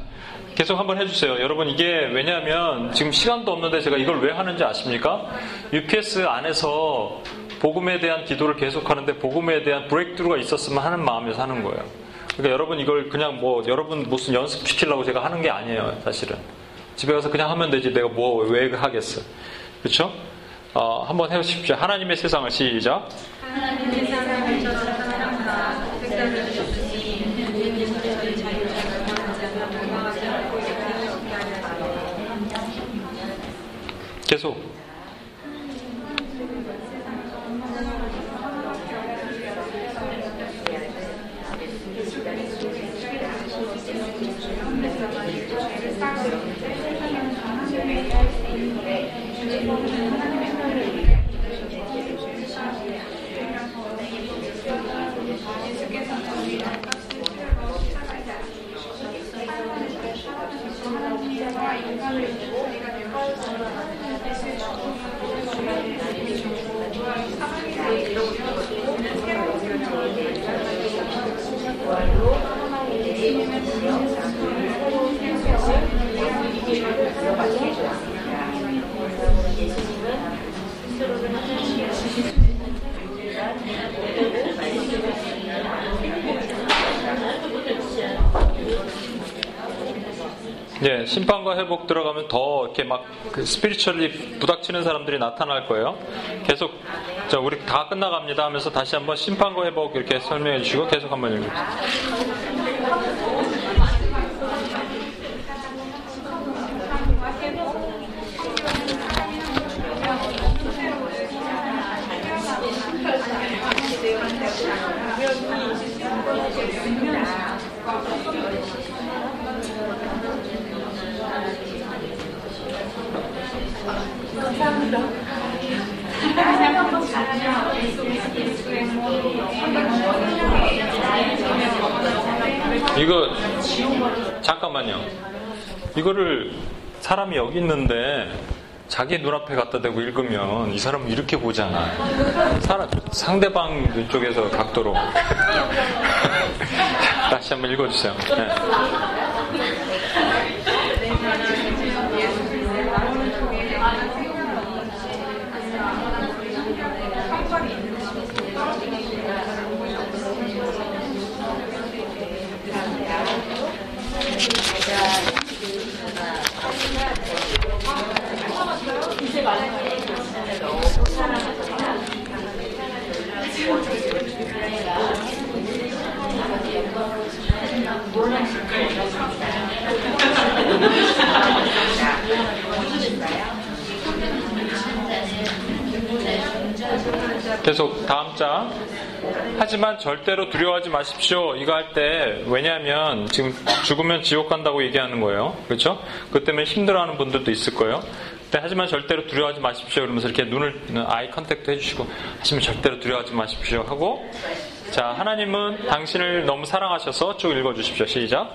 계속 한번 해주세요. 여러분, 이게 왜냐하면 지금 시간도 없는데 제가 이걸 왜 하는지 아십니까? UPS 안에서 복음에 대한 기도를 계속 하는데 복음에 대한 브레이크드루가 있었으면 하는 마음에서 하는 거예요. 그러니까 여러분 이걸 그냥 뭐 여러분 무슨 연습 시키려고 제가 하는 게 아니에요, 사실은. 집에 가서 그냥 하면 되지 내가 뭐 왜 하겠어. 그렇죠? 어, 한번 해보십시오. 하나님의 세상을 시작. 하나님의 세상을 저런 사랑과 백성을 주시니 우리는 저를 자유자가 하자 건강하지 않고 약하게 하자 계속. 예, 심판과 회복 들어가면 더 이렇게 막그 스피리추얼리 부닥치는 사람들이 나타날 거예요. 계속 자 우리 다 끝나갑니다 하면서 다시 한번 심판과 회복 이렇게 설명해 주시고 계속 한번 읽어주세요. 이거 잠깐만요. 이거를 사람이 여기 있는데 자기 눈앞에 갖다 대고 읽으면 이 사람은 이렇게 보잖아. 사람, 상대방 눈 쪽에서 각도로. 다시 한번 읽어주세요. 네. 계속 다음 장. 하지만 절대로 두려워하지 마십시오. 이거 할 때 왜냐하면 지금 죽으면 지옥 간다고 얘기하는 거예요. 그렇죠? 그 때문에 힘들어하는 분들도 있을 거예요. 하지만 절대로 두려워하지 마십시오. 그러면서 이렇게 눈을 eye contact 해주시고 하시면 절대로 두려워하지 마십시오 하고 자 하나님은 당신을 너무 사랑하셔서 쭉 읽어주십시오. 시작.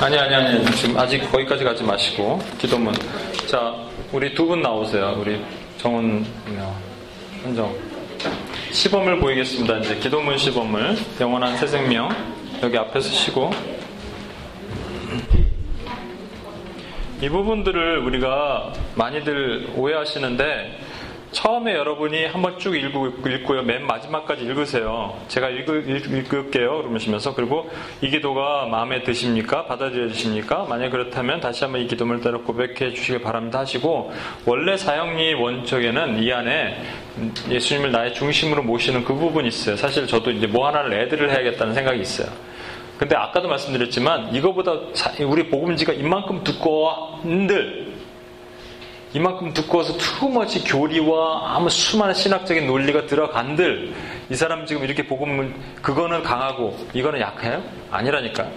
아니 아니 아니 지금 아직 거기까지 가지 마시고 기도문. 자 우리 두 분 나오세요. 우리 정훈 어, 현정. 시범을 보이겠습니다. 이제 기도문 시범을. 영원한 새 생명. 여기 앞에서 쉬고. 이 부분들을 우리가 많이들 오해하시는데 처음에 여러분이 한번 쭉 읽고, 읽고요. 맨 마지막까지 읽으세요. 제가 읽, 읽을게요. 그러시면서. 그리고 이 기도가 마음에 드십니까? 받아들여지십니까? 만약 그렇다면 다시 한번 이 기도문을 따라 고백해 주시길 바랍니다 하시고, 원래 사형리 원칙에는 이 안에 예수님을 나의 중심으로 모시는 그 부분이 있어요. 사실 저도 이제 뭐 하나를 애들을 해야겠다는 생각이 있어요. 근데 아까도 말씀드렸지만, 이거보다 우리 복음지가 이만큼 두꺼운들, 이만큼 두꺼워서 투머치 교리와 아무 수많은 신학적인 논리가 들어간들 이 사람 지금 이렇게 복음을 그거는 강하고 이거는 약해요? 아니라니까.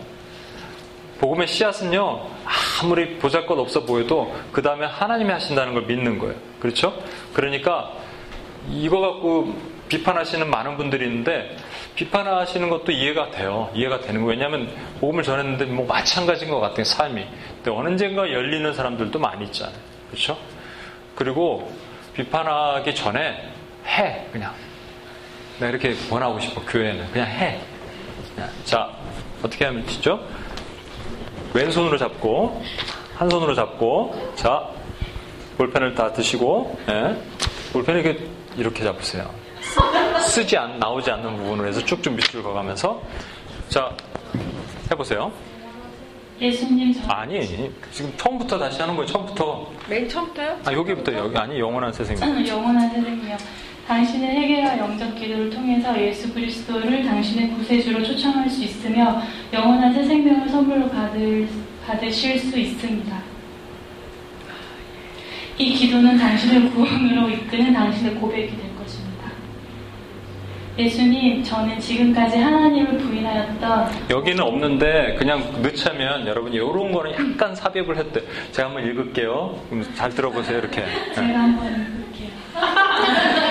복음의 씨앗은요 아무리 보잘것 없어 보여도 그 다음에 하나님이 하신다는 걸 믿는 거예요. 그렇죠? 그러니까 이거 갖고 비판하시는 많은 분들이 있는데 비판하시는 것도 이해가 돼요. 이해가 되는 거예요. 왜냐하면 복음을 전했는데 뭐 마찬가지인 것 같아요. 삶이. 근데 언젠가 열리는 사람들도 많이 있잖아요. 그렇죠? 그리고 비판하기 전에 해 그냥 내가 이렇게 권하고 싶어 교회는 그냥 해. 그냥. 자 어떻게 하면 되죠? 왼손으로 잡고 한 손으로 잡고 자 볼펜을 다 드시고 예. 볼펜을 이렇게 이렇게 잡으세요. 쓰지 않 나오지 않는 부분을 해서 쭉쭉 밑줄 가가면서 자 해보세요. 예수님 저 아니 지금 처음부터 다시 하는 거예요. 처음부터. 맨 처음부터요? 아 여기부터 여기 아니 영원한 세상입니다. 영원한 선생님이요. 당신의 회개와 영적 기도를 통해서 예수 그리스도를 당신의 구세주로 초청할 수 있으며 영원한 새 생명을 선물로 받을, 받으실 수 있습니다. 이 기도는 당신을 구원으로 이끄는 당신의 고백이 될 것입니다. 예수님, 저는 지금까지 하나님을 부인하였던 여기는 없는데 그냥 넣자면 여러분이 이런 거는 약간 삽입을 했대. 제가 한번 읽을게요. 잘 들어보세요. 이렇게. 제가 한번 읽을게요.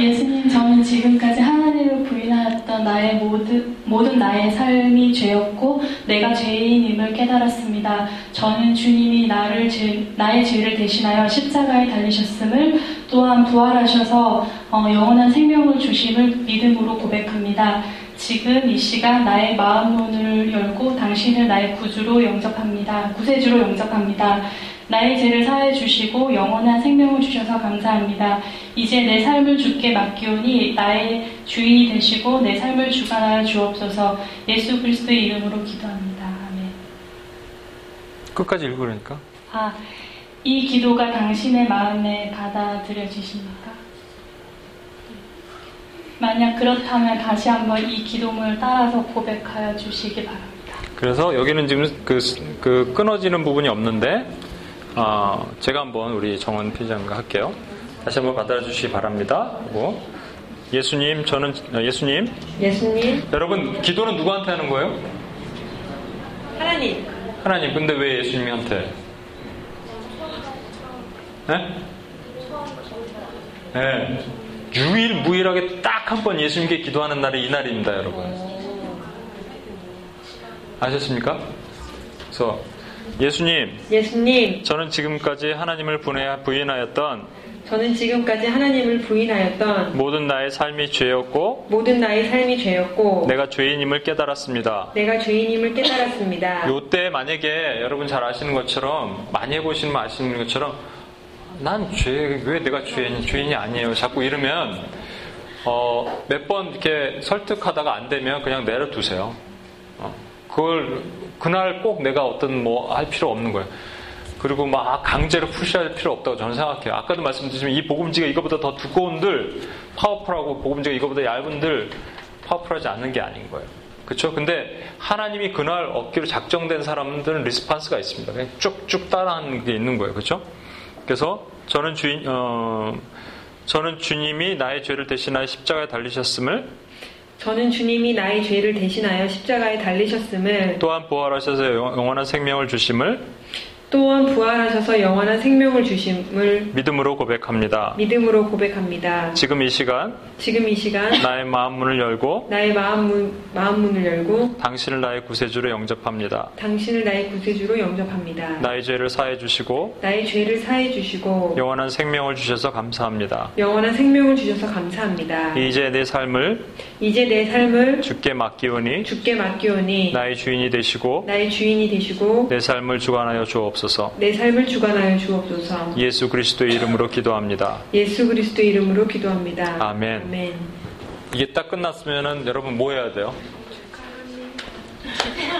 예수님, 저는 지금까지 하나님을 부인하였던 나의 모든, 모든 나의 삶이 죄였고, 내가 죄인임을 깨달았습니다. 저는 주님이 나를 죄, 나의 죄를 대신하여 십자가에 달리셨음을 또한 부활하셔서 어, 영원한 생명을 주심을 믿음으로 고백합니다. 지금 이 시간 나의 마음 문을 열고 당신을 나의 구주로 영접합니다. 구세주로 영접합니다. 나의 죄를 사해 주시고 영원한 생명을 주셔서 감사합니다. 이제 내 삶을 주께 맡기오니 나의 주인이 되시고 내 삶을 주관하여 주옵소서. 예수 그리스도의 이름으로 기도합니다. 아멘. 끝까지 읽으라니까. 아, 이 기도가 당신의 마음에 받아들여지십니까? 만약 그렇다면 다시 한번 이 기도문을 따라서 고백하여 주시기 바랍니다. 그래서 여기는 지금 그, 그 끊어지는 부분이 없는데 어, 제가 한번 우리 정원 피장과 할게요. 다시 한번 받아주시기 바랍니다. 하고 예수님, 저는 어, 예수님. 예수님, 여러분 기도는 누구한테 하는 거예요? 하나님, 하나님. 근데 왜 예수님한테? 네? 네. 유일무이하게 딱 한 번 예수님께 기도하는 날이 이 날입니다, 여러분. 아셨습니까? 그래서 예수님, 예수님, 저는 지금까지 하나님을 부인하였던 저는 지금까지 하나님을 부인하였던 모든 나의 삶이 죄였고 모든 나의 삶이 죄였고 내가 죄인임을 깨달았습니다. 내가 죄인임을 깨달았습니다. 요때 만약에 여러분 잘 아시는 것처럼 많이 해보시면 아시는 것처럼 난 죄, 왜 내가 죄인, 죄인이 아니에요. 자꾸 이러면 어, 몇 번 이렇게 설득하다가 안 되면 그냥 내려두세요. 어, 그걸 그날 꼭 내가 어떤 뭐 할 필요 없는 거예요. 그리고 막 강제로 푸시할 필요 없다고 저는 생각해요. 아까도 말씀드렸지만 이 복음지가 이거보다 더 두꺼운들 파워풀하고 복음지가 이거보다 얇은들 파워풀하지 않는 게 아닌 거예요. 그렇죠? 근데 하나님이 그날 얻기로 작정된 사람들은 리스판스가 있습니다. 그냥 쭉쭉 따라하는 게 있는 거예요. 그렇죠? 그래서 저는 주인 어, 저는 주님이 나의 죄를 대신하여 십자가에 달리셨음을 저는 주님이 나의 죄를 대신하여 십자가에 달리셨음을 또한 부활하셔서 영원한 생명을 주심을 또한 부활하셔서 영원한 생명을 주심을 믿음으로 고백합니다. 믿음으로 고백합니다. 지금 이 시간 지금 이 시간 나의 마음 문을 열고 나의 마음, 문, 마음 문을 열고 당신을 나의 구세주로 영접합니다. 당신을 나의 구세주로 영접합니다. 나의 죄를 사해 주시고 나의 죄를 사해 주시고 영원한 생명을 주셔서 감사합니다. 영원한 생명을 주셔서 감사합니다. 이제 내 삶을 이제 내 삶을 주께 맡기오니 주께 맡기오니 나의 주인이 되시고 나의 주인이 되시고 내 삶을 주관하여 주옵소서. 내 삶을 주관하여 주옵소서. 예수 그리스도의 이름으로 기도합니다. 예수 그리스도 이름으로 기도합니다. 아멘. 아멘. 이게 딱 끝났으면은 여러분 뭐 해야 돼요?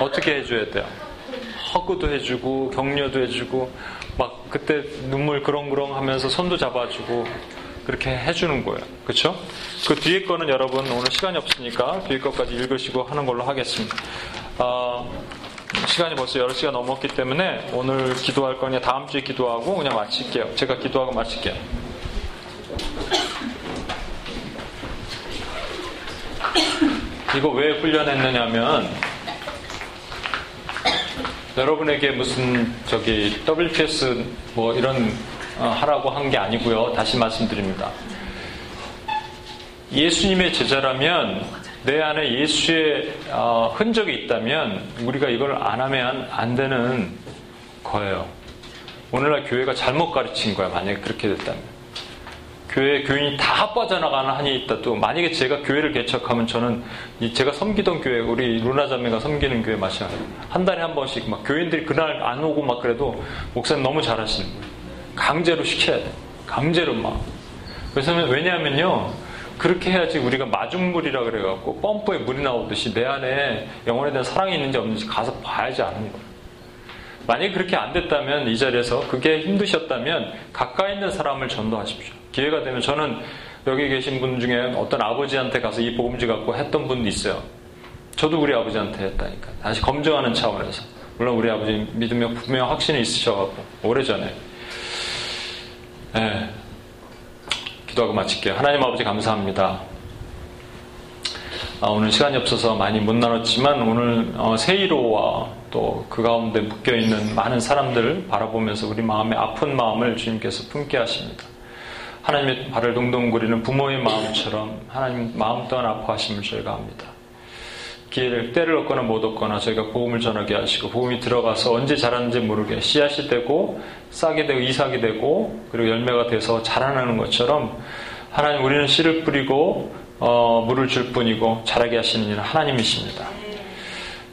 어떻게 해줘야 돼요? 허구도 해주고 격려도 해주고 막 그때 눈물 그렁그렁 하면서 손도 잡아주고 그렇게 해주는 거예요. 그렇죠? 그 뒤에 거는 여러분 오늘 시간이 없으니까 뒤에 것까지 읽으시고 하는 걸로 하겠습니다. 아, 시간이 벌써 10시가 넘었기 때문에 오늘 기도할 거냐 다음 주에 기도하고 그냥 마칠게요. 제가 기도하고 마칠게요. 이거 왜 훈련했느냐면 여러분에게 무슨 저기 WPS 뭐 이런 어, 하라고 한 게 아니고요. 다시 말씀드립니다. 예수님의 제자라면 내 안에 예수의 어, 흔적이 있다면 우리가 이걸 안 하면 안 되는 거예요. 오늘날 교회가 잘못 가르친 거야. 만약에 그렇게 됐다면. 교회 교인이 다 빠져나가는 한이 있다 또 만약에 제가 교회를 개척하면 저는 이 제가 섬기던 교회 우리 루나 자매가 섬기는 교회 마찬가지 한 달에 한 번씩 막 교인들이 그날 안 오고 막 그래도 목사님 너무 잘하시는 거예요 강제로 시켜야 돼 강제로 막 그래서 왜냐하면요 그렇게 해야지 우리가 마중물이라 그래갖고 펌프에 물이 나오듯이 내 안에 영혼에 대한 사랑이 있는지 없는지 가서 봐야지 아는 거예요 만약에 그렇게 안 됐다면 이 자리에서 그게 힘드셨다면 가까이 있는 사람을 전도하십시오. 기회가 되면 저는 여기 계신 분 중에 어떤 아버지한테 가서 이 복음지 갖고 했던 분도 있어요. 저도 우리 아버지한테 했다니까. 다시 검증하는 차원에서. 물론 우리 아버지 믿으면 분명 확신이 있으셔갖고 오래전에. 예. 기도하고 마칠게요. 하나님 아버지 감사합니다. 아, 오늘 시간이 없어서 많이 못 나눴지만 오늘 어, 세이로와 또 그 가운데 묶여 있는 많은 사람들을 바라보면서 우리 마음의 아픈 마음을 주님께서 품게 하십니다. 하나님의 발을 동동거리는 부모의 마음처럼 하나님 마음 또한 아파하심을 저희가 합니다. 기회를 때를 얻거나 못 얻거나 저희가 복음을 전하게 하시고 복음이 들어가서 언제 자라는지 모르게 씨앗이 되고 싹이 되고 이삭이 되고 그리고 열매가 돼서 자라나는 것처럼 하나님 우리는 씨를 뿌리고 어, 물을 줄 뿐이고 자라게 하시는 이는 하나님이십니다.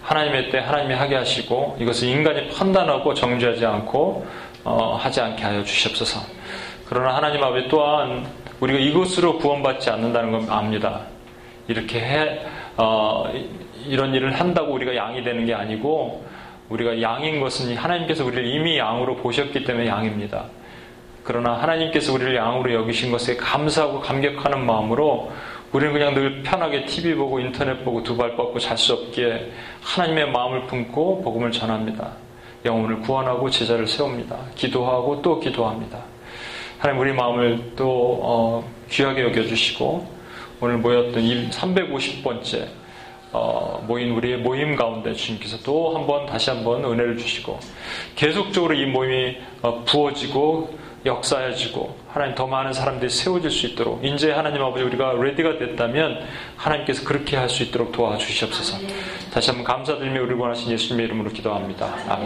하나님의 때 하나님이 하게 하시고 이것을 인간이 판단하고 정죄하지 않고 어, 하지 않게 하여 주시옵소서. 그러나 하나님 아버지 또한 우리가 이것으로 구원받지 않는다는 걸 압니다. 이렇게 해 어, 이런 일을 한다고 우리가 양이 되는 게 아니고 우리가 양인 것은 하나님께서 우리를 이미 양으로 보셨기 때문에 양입니다. 그러나 하나님께서 우리를 양으로 여기신 것에 감사하고 감격하는 마음으로 우리는 그냥 늘 편하게 TV 보고 인터넷 보고 두 발 뻗고 잘 수 없기에 하나님의 마음을 품고 복음을 전합니다. 영혼을 구원하고 제자를 세웁니다. 기도하고 또 기도합니다. 하나님 우리 마음을 또 어, 귀하게 여겨주시고 오늘 모였던 350번째 어, 모인 우리의 모임 가운데 주님께서 또 한번 다시 한번 은혜를 주시고 계속적으로 이 모임이 어, 부어지고 역사해지고 하나님 더 많은 사람들이 세워질 수 있도록 이제 하나님 아버지 우리가 레디가 됐다면 하나님께서 그렇게 할 수 있도록 도와주시옵소서. 다시 한번 감사드리며 우리 원하신 예수님의 이름으로 기도합니다. 아멘.